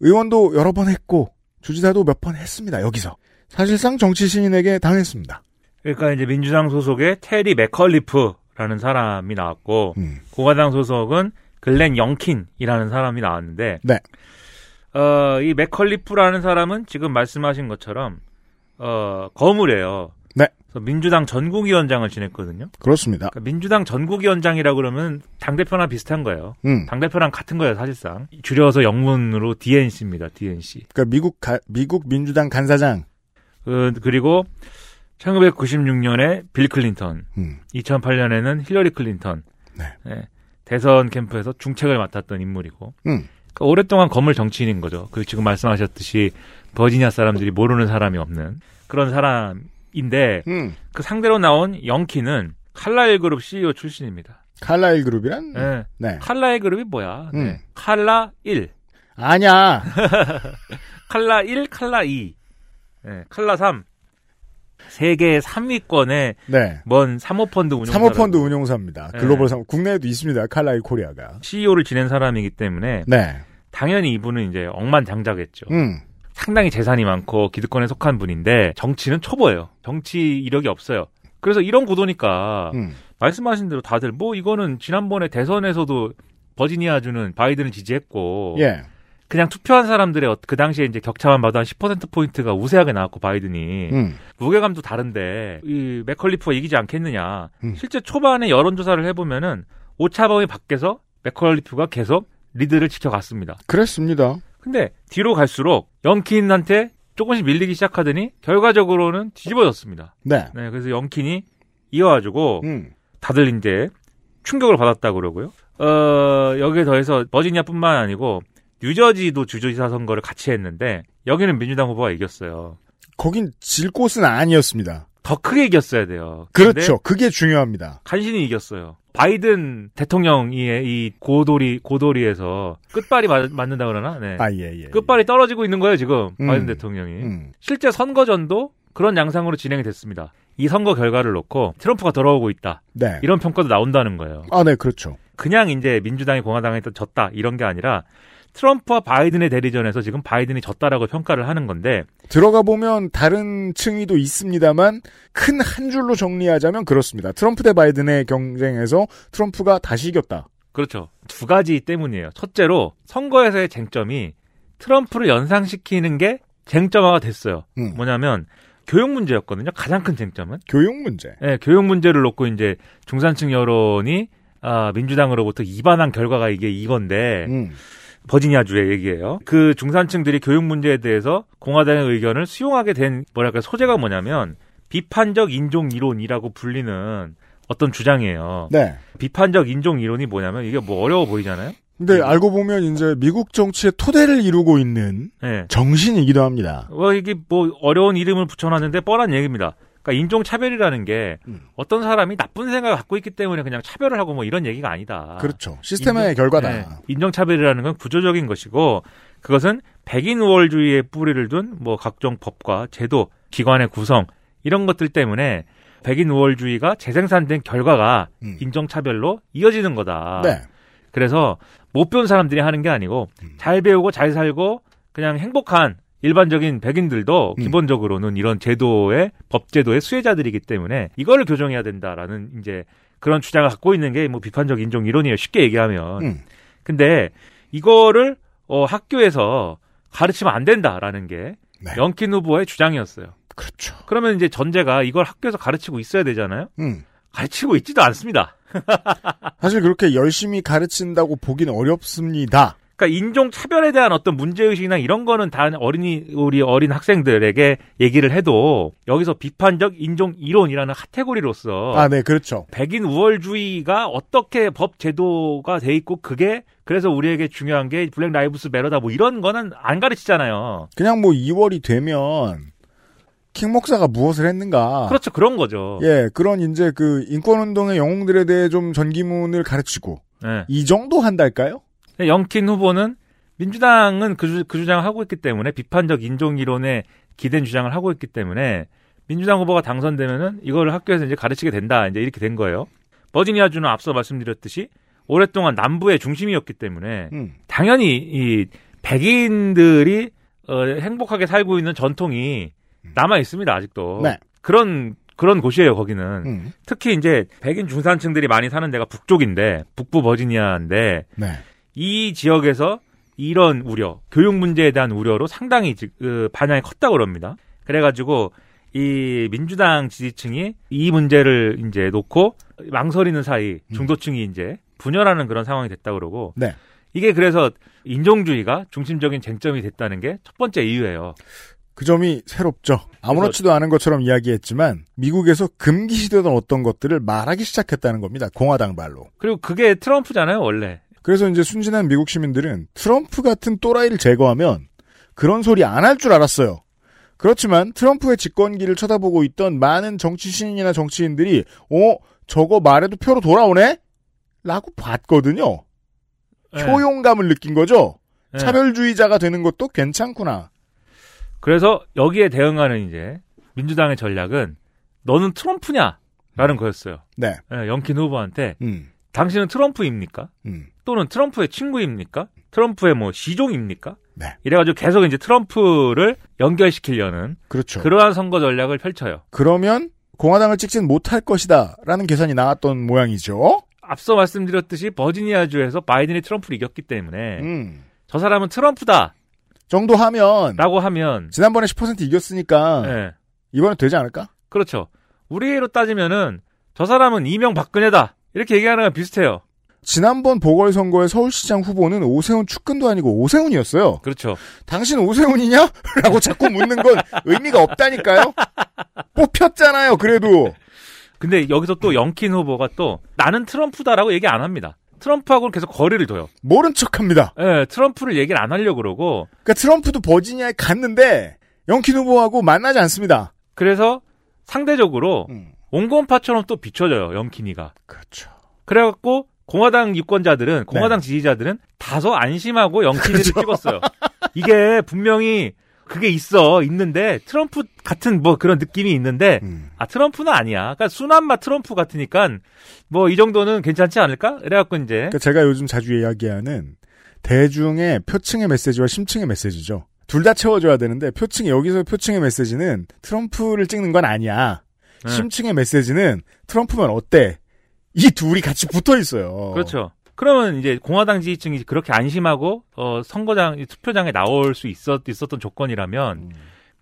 [SPEAKER 2] 의원도 여러 번 했고 주지사도 몇 번 했습니다. 여기서 사실상 정치 신인에게 당했습니다.
[SPEAKER 9] 그러니까 이제 민주당 소속의 테리 맥컬리프라는 사람이 나왔고
[SPEAKER 2] 음.
[SPEAKER 9] 공화당 소속은 글렌 영킨이라는 사람이 나왔는데
[SPEAKER 2] 네.
[SPEAKER 9] 어, 이 맥컬리프라는 사람은 지금 말씀하신 것처럼 어, 거물이에요.
[SPEAKER 2] 네.
[SPEAKER 9] 민주당 전국위원장을 지냈거든요.
[SPEAKER 2] 그렇습니다.
[SPEAKER 9] 그러니까 민주당 전국위원장이라 그러면 당 대표랑 비슷한 거예요.
[SPEAKER 2] 음.
[SPEAKER 9] 당 대표랑 같은 거예요, 사실상. 줄여서 영문으로 DNC입니다. DNC.
[SPEAKER 2] 그러니까 미국 가- 미국 민주당 간사장.
[SPEAKER 9] 그, 그리고 1996년에 빌 클린턴,
[SPEAKER 2] 음.
[SPEAKER 9] 2008년에는 힐러리 클린턴.
[SPEAKER 2] 네.
[SPEAKER 9] 예, 대선 캠프에서 중책을 맡았던 인물이고.
[SPEAKER 2] 음.
[SPEAKER 9] 그러니까 오랫동안 거물 정치인인 거죠. 그 지금 말씀하셨듯이 버지니아 사람들이 모르는 사람이 없는 그런 사람 인데
[SPEAKER 2] 음.
[SPEAKER 9] 그 상대로 나온 영킨은 칼라일 그룹 CEO 출신입니다.
[SPEAKER 2] 칼라일 그룹이란
[SPEAKER 9] 예.
[SPEAKER 2] 네.
[SPEAKER 9] 칼라일 그룹이 뭐야?
[SPEAKER 2] 음.
[SPEAKER 9] 네. 칼라일,
[SPEAKER 2] 아냐.
[SPEAKER 9] 칼라 1, 칼라 2, 예, 칼라 3. 세계 3위권의
[SPEAKER 2] 네.
[SPEAKER 9] 먼 사모펀드 운용
[SPEAKER 2] 사모펀드 운용사입니다.
[SPEAKER 9] 네.
[SPEAKER 2] 글로벌 사모 국내에도 있습니다. 칼라일 코리아가.
[SPEAKER 9] CEO를 지낸 사람이기 때문에
[SPEAKER 2] 네.
[SPEAKER 9] 당연히 이분은 이제 억만장자겠죠.
[SPEAKER 2] 음.
[SPEAKER 9] 상당히 재산이 많고 기득권에 속한 분인데 정치는 초보예요. 정치 이력이 없어요. 그래서 이런 구도니까
[SPEAKER 2] 음.
[SPEAKER 9] 말씀하신 대로 다들 뭐 이거는 지난번에 대선에서도 버지니아주는 바이든을 지지했고
[SPEAKER 2] 예.
[SPEAKER 9] 그냥 투표한 사람들의 어- 그 당시에 이제 격차만 봐도 한 10% 포인트가 우세하게 나왔고 바이든이
[SPEAKER 2] 음.
[SPEAKER 9] 무게감도 다른데 이 맥컬리프가 이기지 않겠느냐.
[SPEAKER 2] 음.
[SPEAKER 9] 실제 초반에 여론 조사를 해보면은 오차범위 밖에서 맥컬리프가 계속 리드를 지켜갔습니다.
[SPEAKER 2] 그랬습니다.
[SPEAKER 9] 근데 뒤로 갈수록 영킨한테 조금씩 밀리기 시작하더니 결과적으로는 뒤집어졌습니다.
[SPEAKER 2] 네.
[SPEAKER 9] 네, 그래서 영킨이 이어가지고
[SPEAKER 2] 음.
[SPEAKER 9] 다들 이제 충격을 받았다고 그러고요. 어, 여기에 더해서 버지니아뿐만 아니고 뉴저지도 주지사 선거를 같이 했는데 여기는 민주당 후보가 이겼어요.
[SPEAKER 2] 거긴 질 곳은 아니었습니다.
[SPEAKER 9] 더 크게 이겼어야 돼요.
[SPEAKER 2] 그렇죠. 그게 중요합니다.
[SPEAKER 9] 간신히 이겼어요. 바이든 대통령이 이 고도리 고도리에서 끝발이 맞, 맞는다 그러나? 네.
[SPEAKER 2] 아, 예, 예.
[SPEAKER 9] 끝발이 떨어지고 있는 거예요, 지금.
[SPEAKER 2] 음.
[SPEAKER 9] 바이든 대통령이.
[SPEAKER 2] 음.
[SPEAKER 9] 실제 선거전도 그런 양상으로 진행이 됐습니다. 이 선거 결과를 놓고 트럼프가 돌아오고 있다.
[SPEAKER 2] 네.
[SPEAKER 9] 이런 평가도 나온다는 거예요.
[SPEAKER 2] 아, 네, 그렇죠.
[SPEAKER 9] 그냥 이제 민주당이 공화당한테 졌다 이런 게 아니라 트럼프와 바이든의 대리전에서 지금 바이든이 졌다라고 평가를 하는 건데
[SPEAKER 2] 들어가 보면 다른 층위도 있습니다만 큰 한 줄로 정리하자면 그렇습니다. 트럼프 대 바이든의 경쟁에서 트럼프가 다시 이겼다.
[SPEAKER 9] 그렇죠. 두 가지 때문이에요. 첫째로 선거에서의 쟁점이 트럼프를 연상시키는 게 쟁점화가 됐어요.
[SPEAKER 2] 음.
[SPEAKER 9] 뭐냐면 교육 문제였거든요. 가장 큰 쟁점은.
[SPEAKER 2] 교육 문제.
[SPEAKER 9] 예, 교육 문제를 놓고 이제 중산층 여론이 아, 민주당으로부터 이반한 결과가 이게 이건데
[SPEAKER 2] 음.
[SPEAKER 9] 버지니아주의 얘기예요. 그 중산층들이 교육 문제에 대해서 공화당의 의견을 수용하게 된 뭐랄까 소재가 뭐냐면 비판적 인종 이론이라고 불리는 어떤 주장이에요.
[SPEAKER 2] 네.
[SPEAKER 9] 비판적 인종 이론이 뭐냐면 이게 뭐 어려워 보이잖아요.
[SPEAKER 2] 근데 알고 보면 이제 미국 정치의 토대를 이루고 있는
[SPEAKER 9] 네.
[SPEAKER 2] 정신이기도 합니다.
[SPEAKER 9] 어, 이게 뭐 어려운 이름을 붙여놨는데 뻔한 얘기입니다. 그러니까 인종 차별이라는 게
[SPEAKER 2] 음.
[SPEAKER 9] 어떤 사람이 나쁜 생각을 갖고 있기 때문에 그냥 차별을 하고 뭐 이런 얘기가 아니다.
[SPEAKER 2] 그렇죠. 시스템의
[SPEAKER 9] 인종-
[SPEAKER 2] 결과다.
[SPEAKER 9] 네, 인종 차별이라는 건 구조적인 것이고 그것은 백인 우월주의의 뿌리를 둔 뭐 각종 법과 제도, 기관의 구성 이런 것들 때문에 백인 우월주의가 재생산된 결과가
[SPEAKER 2] 음.
[SPEAKER 9] 인종차별로 이어지는 거다.
[SPEAKER 2] 네.
[SPEAKER 9] 그래서 못 배운 사람들이 하는 게 아니고
[SPEAKER 2] 음.
[SPEAKER 9] 잘 배우고 잘 살고 그냥 행복한 일반적인 백인들도
[SPEAKER 2] 음.
[SPEAKER 9] 기본적으로는 이런 제도의 법제도의 수혜자들이기 때문에 이거를 교정해야 된다라는 이제 그런 주장을 갖고 있는 게 뭐 비판적 인종 이론이에요. 쉽게 얘기하면.
[SPEAKER 2] 음.
[SPEAKER 9] 근데 이거를 어, 학교에서 가르치면 안 된다라는 게
[SPEAKER 2] 네.
[SPEAKER 9] 영킨 후보의 주장이었어요.
[SPEAKER 2] 그렇죠.
[SPEAKER 9] 그러면 이제 전제가 이걸 학교에서 가르치고 있어야 되잖아요.
[SPEAKER 2] 음.
[SPEAKER 9] 가르치고 있지도 않습니다.
[SPEAKER 2] 사실 그렇게 열심히 가르친다고 보기는 어렵습니다.
[SPEAKER 9] 그러니까 인종 차별에 대한 어떤 문제 의식이나 이런 거는 다 어린이 우리 어린 학생들에게 얘기를 해도 여기서 비판적 인종 이론이라는 카테고리로서
[SPEAKER 2] 아, 네, 그렇죠.
[SPEAKER 9] 백인 우월주의가 어떻게 법 제도가 돼 있고 그게 그래서 우리에게 중요한 게 Black Lives Matter다 뭐 이런 거는 안 가르치잖아요.
[SPEAKER 2] 그냥 뭐 2월이 되면 킹 목사가 무엇을 했는가.
[SPEAKER 9] 그렇죠. 그런 거죠.
[SPEAKER 2] 예, 그런 이제 그 인권운동의 영웅들에 대해 좀 전기문을 가르치고
[SPEAKER 9] 네.
[SPEAKER 2] 이 정도 한달까요?
[SPEAKER 9] 영킨 후보는 민주당은 그, 주, 그 주장을 하고 있기 때문에 비판적 인종 이론에 기댄 주장을 하고 있기 때문에 민주당 후보가 당선되면은 이걸 학교에서 이제 가르치게 된다. 이제 이렇게 된 거예요. 버지니아주는 앞서 말씀드렸듯이 오랫동안 남부의 중심이었기 때문에
[SPEAKER 2] 음.
[SPEAKER 9] 당연히 이 백인들이 어, 행복하게 살고 있는 전통이 남아 있습니다. 아직도
[SPEAKER 2] 네.
[SPEAKER 9] 그런 그런 곳이에요. 거기는
[SPEAKER 2] 음.
[SPEAKER 9] 특히 이제 백인 중산층들이 많이 사는 데가 북쪽인데 북부 버지니아인데
[SPEAKER 2] 네.
[SPEAKER 9] 이 지역에서 이런 우려, 교육 문제에 대한 우려로 상당히 지- 그 반향이 컸다고 그럽니다. 그래가지고 이 민주당 지지층이 이 문제를 이제 놓고 망설이는 사이 중도층이 이제 분열하는 그런 상황이 됐다고 그러고
[SPEAKER 2] 네.
[SPEAKER 9] 이게 그래서 인종주의가 중심적인 쟁점이 됐다는 게 첫 번째 이유예요.
[SPEAKER 2] 그 점이 새롭죠. 아무렇지도 않은 것처럼 이야기했지만 미국에서 금기시되던 어떤 것들을 말하기 시작했다는 겁니다. 공화당 발로.
[SPEAKER 9] 그리고 그게 트럼프잖아요, 원래.
[SPEAKER 2] 그래서 이제 순진한 미국 시민들은 트럼프 같은 또라이를 제거하면 그런 소리 안 할 줄 알았어요. 그렇지만 트럼프의 집권기를 쳐다보고 있던 많은 정치 신인이나 정치인들이 어 저거 말해도 표로 돌아오네? 라고 봤거든요.
[SPEAKER 9] 네.
[SPEAKER 2] 효용감을 느낀 거죠.
[SPEAKER 9] 네.
[SPEAKER 2] 차별주의자가 되는 것도 괜찮구나.
[SPEAKER 9] 그래서 여기에 대응하는 이제 민주당의 전략은 너는 트럼프냐라는 거였어요.
[SPEAKER 2] 네.
[SPEAKER 9] 예, 영킨 후보한테
[SPEAKER 2] 음.
[SPEAKER 9] 당신은 트럼프입니까?
[SPEAKER 2] 음.
[SPEAKER 9] 또는 트럼프의 친구입니까? 트럼프의 뭐 시종입니까?
[SPEAKER 2] 네.
[SPEAKER 9] 이래가지고 계속 이제 트럼프를 연결시키려는
[SPEAKER 2] 그렇죠.
[SPEAKER 9] 그러한 선거 전략을 펼쳐요.
[SPEAKER 2] 그러면 공화당을 찍진 못할 것이다. 라는 계산이 나왔던 모양이죠.
[SPEAKER 9] 앞서 말씀드렸듯이 버지니아주에서 바이든이 트럼프를 이겼기 때문에
[SPEAKER 2] 음.
[SPEAKER 9] 저 사람은 트럼프다라고
[SPEAKER 2] 정도 하면
[SPEAKER 9] 하면
[SPEAKER 2] 지난번에 10% 이겼으니까
[SPEAKER 9] 예.
[SPEAKER 2] 이번에 되지 않을까?
[SPEAKER 9] 그렇죠. 우리로 따지면은 저 사람은 이명 박근혜다 이렇게 얘기하는 건 비슷해요.
[SPEAKER 2] 지난번 보궐선거의 서울시장 후보는 오세훈 축근도 아니고 오세훈이었어요.
[SPEAKER 9] 그렇죠.
[SPEAKER 2] 당신 오세훈이냐? 라고 자꾸 묻는 건 의미가 없다니까요? 뽑혔잖아요, 그래도.
[SPEAKER 9] 근데 여기서 또 영킨 후보가 또 나는 트럼프다라고 얘기 안 합니다. 트럼프하고는 계속 거리를 둬요.
[SPEAKER 2] 모른 척 합니다.
[SPEAKER 9] 예, 트럼프를 얘기를 안 하려고 그러고
[SPEAKER 2] 그러니까 트럼프도 버지니아에 갔는데 영킨 후보하고 만나지 않습니다.
[SPEAKER 9] 그래서 상대적으로
[SPEAKER 2] 음.
[SPEAKER 9] 온건파처럼 또 비춰져요, 영킨이가.
[SPEAKER 2] 그렇죠.
[SPEAKER 9] 그래갖고 공화당 유권자들은 공화당 지지자들은 다소 안심하고 영키니를 찍었어요. 이게 분명히 그게 있어 있는데 트럼프 같은 뭐 그런 느낌이 있는데
[SPEAKER 2] 음.
[SPEAKER 9] 아 트럼프는 아니야. 그러니까 순한 맛 트럼프 같으니까 뭐 이 정도는 괜찮지 않을까? 그래갖고 이제
[SPEAKER 2] 그러니까 제가 요즘 자주 이야기하는 대중의 표층의 메시지와 심층의 메시지죠. 둘 다 채워줘야 되는데 표층 여기서 표층의 메시지는 트럼프를 찍는 건 아니야.
[SPEAKER 9] 네.
[SPEAKER 2] 심층의 메시지는 트럼프면 어때? 이 둘이 같이 붙어 있어요.
[SPEAKER 9] 그렇죠. 그러면 이제 공화당 지지층이 그렇게 안심하고 어 선거장 투표장에 나올 수 있었 있었던 조건이라면
[SPEAKER 2] 음.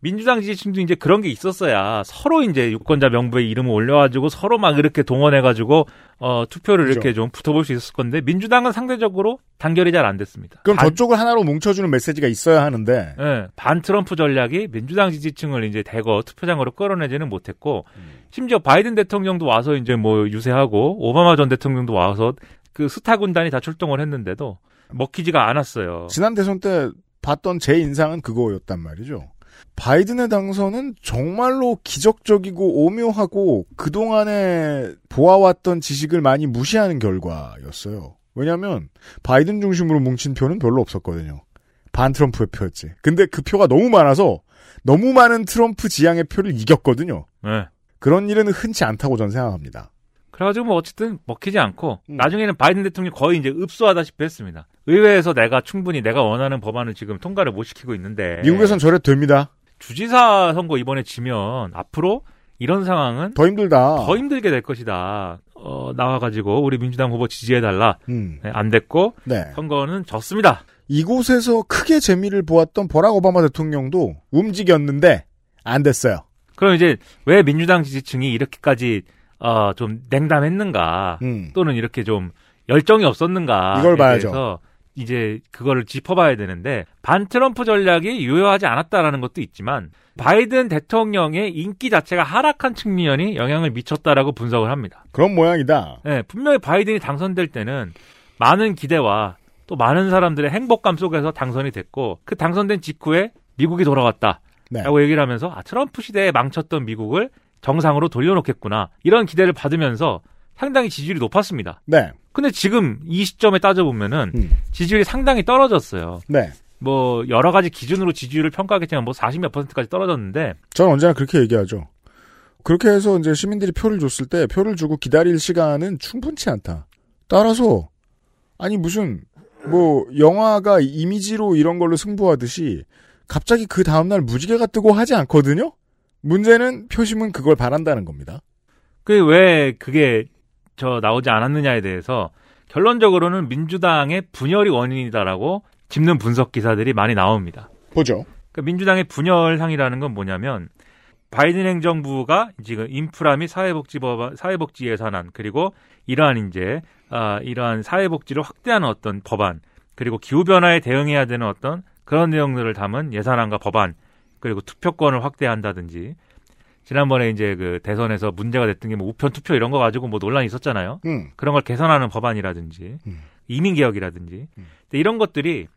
[SPEAKER 9] 민주당 지지층도 이제 그런 게 있었어야 서로 이제 유권자 명부에 이름을 올려가지고 서로 막 이렇게 동원해가지고 어 투표를
[SPEAKER 2] 그죠.
[SPEAKER 9] 이렇게 좀 붙어볼 수 있었을 건데 민주당은 상대적으로 단결이 잘 안 됐습니다.
[SPEAKER 2] 그럼
[SPEAKER 9] 반,
[SPEAKER 2] 저쪽을 하나로 뭉쳐주는 메시지가 있어야 하는데
[SPEAKER 9] 예, 반 트럼프 전략이 민주당 지지층을 이제 대거 투표장으로 끌어내지는 못했고 심지어 바이든 대통령도 와서 이제 뭐 유세하고 오바마 전 대통령도 와서 그 스타 군단이 다 출동을 했는데도 먹히지가 않았어요.
[SPEAKER 2] 지난 대선 때 봤던 제 인상은 그거였단 말이죠. 바이든의 당선은 정말로 기적적이고 오묘하고 그동안에 보아왔던 지식을 많이 무시하는 결과였어요. 왜냐하면 바이든 중심으로 뭉친 표는 별로 없었거든요. 반 트럼프의 표였지. 근데 그 표가 너무 많아서 너무 많은 트럼프 지향의 표를 이겼거든요.
[SPEAKER 9] 예.
[SPEAKER 2] 그런 일은 흔치 않다고 저는 생각합니다.
[SPEAKER 9] 그래가지고 뭐 어쨌든 먹히지 않고
[SPEAKER 2] 음.
[SPEAKER 9] 나중에는 바이든 대통령이 거의 이제 읍소하다시피 했습니다. 의회에서 내가 충분히 내가 원하는 법안을 지금 통과를 못 시키고 있는데
[SPEAKER 2] 미국에선 저래 됩니다.
[SPEAKER 9] 주지사 선거 이번에 지면 앞으로 이런 상황은
[SPEAKER 2] 더 힘들다.
[SPEAKER 9] 더 힘들게 될 것이다. 어, 나와가지고 우리 민주당 후보 지지해달라.
[SPEAKER 2] 음.
[SPEAKER 9] 네, 안 됐고
[SPEAKER 2] 네.
[SPEAKER 9] 선거는 졌습니다.
[SPEAKER 2] 이곳에서 크게 재미를 보았던 버락 오바마 대통령도 움직였는데 안 됐어요.
[SPEAKER 9] 그럼 이제 왜 민주당 지지층이 이렇게까지 어, 좀 냉담했는가
[SPEAKER 2] 음.
[SPEAKER 9] 또는 이렇게 좀 열정이 없었는가
[SPEAKER 2] 이걸 봐야죠.
[SPEAKER 9] 이제 그거를 짚어봐야 되는데 반 트럼프 전략이 유효하지 않았다라는 것도 있지만 바이든 대통령의 인기 자체가 하락한 측면이 영향을 미쳤다라고 분석을 합니다.
[SPEAKER 2] 그런 모양이다.
[SPEAKER 9] 네, 분명히 바이든이 당선될 때는 많은 기대와 또 많은 사람들의 행복감 속에서 당선이 됐고 그 당선된 직후에 미국이 돌아왔다.
[SPEAKER 2] 네.
[SPEAKER 9] 라고 얘기를 하면서 아 트럼프 시대에 망쳤던 미국을 정상으로 돌려놓겠구나 이런 기대를 받으면서 상당히 지지율이 높았습니다.
[SPEAKER 2] 네.
[SPEAKER 9] 근데 지금 이 시점에 따져보면은
[SPEAKER 2] 음.
[SPEAKER 9] 지지율이 상당히 떨어졌어요.
[SPEAKER 2] 네.
[SPEAKER 9] 뭐 여러 가지 기준으로 지지율을 평가하겠지만 뭐 40몇 퍼센트까지 떨어졌는데
[SPEAKER 2] 저는 언제나 그렇게 얘기하죠. 그렇게 해서 이제 시민들이 표를 줬을 때 표를 주고 기다릴 시간은 충분치 않다. 따라서 아니 무슨 뭐 영화가 이미지로 이런 걸로 승부하듯이 갑자기 그 다음날 무지개가 뜨고 하지 않거든요. 문제는 표심은 그걸 바란다는 겁니다.
[SPEAKER 9] 그 왜 그게 저 나오지 않았느냐에 대해서 결론적으로는 민주당의 분열이 원인이다라고 짚는 분석 기사들이 많이 나옵니다.
[SPEAKER 2] 보죠.
[SPEAKER 9] 그러니까 민주당의 분열상이라는 건 뭐냐면 바이든 행정부가 지금 인프라 및 사회복지 법안, 사회복지 예산안 그리고 이러한 이제 아, 이러한 사회복지를 확대하는 어떤 법안 그리고 기후 변화에 대응해야 되는 어떤 그런 내용들을 담은 예산안과 법안 그리고 투표권을 확대한다든지 지난번에 이제 그 대선에서 문제가 됐던 게 뭐 우편 투표 이런 거 가지고 뭐 논란이 있었잖아요.
[SPEAKER 2] 음.
[SPEAKER 9] 그런 걸 개선하는 법안이라든지
[SPEAKER 2] 음.
[SPEAKER 9] 이민 개혁이라든지
[SPEAKER 2] 음.
[SPEAKER 9] 이런 것들이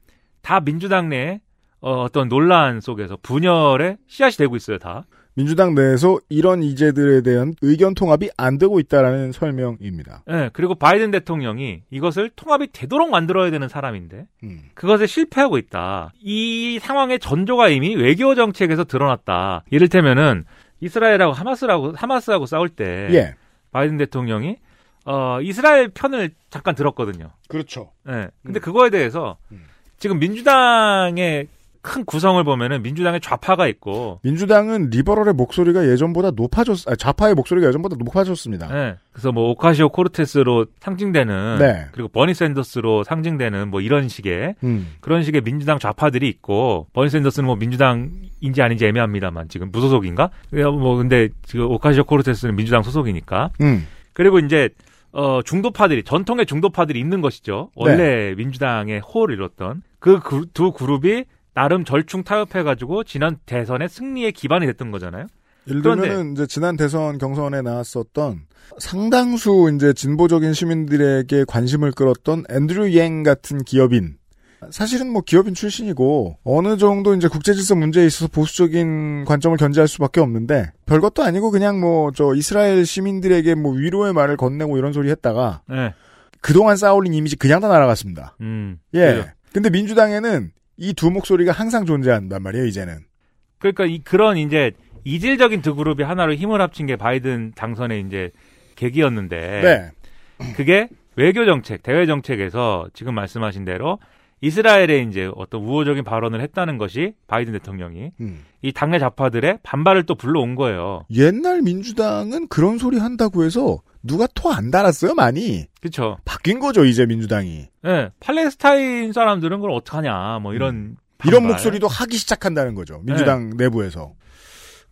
[SPEAKER 9] 다 민주당 내 어, 어떤 논란 속에서 분열의 씨앗이 되고 있어요, 다.
[SPEAKER 2] 민주당 내에서 이런 이제들에 대한 의견 통합이 안 되고 있다라는 설명입니다.
[SPEAKER 9] 예, 그리고 바이든 대통령이 이것을 통합이 되도록 만들어야 되는 사람인데
[SPEAKER 2] 음.
[SPEAKER 9] 그것에 실패하고 있다. 이 상황의 전조가 이미 외교 정책에서 드러났다. 이를테면은 이스라엘하고 하마스라고 하마스하고 싸울 때
[SPEAKER 2] 예.
[SPEAKER 9] 바이든 대통령이 어, 이스라엘 편을 잠깐 들었거든요.
[SPEAKER 2] 그렇죠.
[SPEAKER 9] 예. 근데
[SPEAKER 2] 음.
[SPEAKER 9] 그거에 대해서
[SPEAKER 2] 음.
[SPEAKER 9] 지금 민주당의 큰 구성을 보면은 민주당의 좌파가 있고
[SPEAKER 2] 민주당은 리버럴의 목소리가 예전보다 높아졌, 아, 좌파의 목소리가 예전보다 높아졌습니다.
[SPEAKER 9] 네. 그래서 뭐 오카시오 코르테스로 상징되는
[SPEAKER 2] 네.
[SPEAKER 9] 그리고 버니 샌더스로 상징되는 뭐 이런 식의
[SPEAKER 2] 음.
[SPEAKER 9] 그런 식의 민주당 좌파들이 있고 버니 샌더스는 뭐 민주당인지 아닌지 애매합니다만 지금 무소속인가? 뭐 근데 지금 오카시오 코르테스는 민주당 소속이니까
[SPEAKER 2] 음.
[SPEAKER 9] 그리고 이제 어 중도파들이 전통의 중도파들이 있는 것이죠. 원래 민주당의 호를 이뤘던 그 두 그룹이 나름 절충 타협해가지고 지난 대선의 승리의 기반이 됐던 거잖아요.
[SPEAKER 2] 예를 들면은 이제 지난 대선 경선에 나왔었던 상당수 이제 진보적인 시민들에게 관심을 끌었던 앤드류 양 같은 기업인. 사실은 뭐 기업인 출신이고 어느 정도 이제 국제 질서 문제에 있어서 보수적인 관점을 견지할 수밖에 없는데 별것도 아니고 그냥 뭐 저 이스라엘 시민들에게 뭐 위로의 말을 건네고 이런 소리 했다가
[SPEAKER 9] 네.
[SPEAKER 2] 그동안 쌓아올린 이미지 그냥 다 날아갔습니다.
[SPEAKER 9] 음.
[SPEAKER 2] 예.
[SPEAKER 9] 그래요.
[SPEAKER 2] 근데 민주당에는 이 두 목소리가 항상 존재한단 말이에요, 이제는.
[SPEAKER 9] 그러니까 이 그런 이제 이질적인 두 그룹이 하나로 힘을 합친 게 바이든 당선의 이제 계기였는데
[SPEAKER 2] 네.
[SPEAKER 9] 그게 외교 정책, 대외 정책에서 지금 말씀하신 대로 이스라엘에 이제 어떤 우호적인 발언을 했다는 것이 바이든 대통령이
[SPEAKER 2] 음.
[SPEAKER 9] 이 당내 좌파들의 반발을 또 불러온 거예요.
[SPEAKER 2] 옛날 민주당은 그런 소리 한다고 해서 누가 토 안 달았어요, 많이.
[SPEAKER 9] 그렇죠.
[SPEAKER 2] 바뀐 거죠, 이제 민주당이.
[SPEAKER 9] 예. 팔레스타인 사람들은 그걸 어떡하냐. 뭐 이런
[SPEAKER 2] 이런
[SPEAKER 9] 반발.
[SPEAKER 2] 목소리도 하기 시작한다는 거죠. 민주당 내부에서.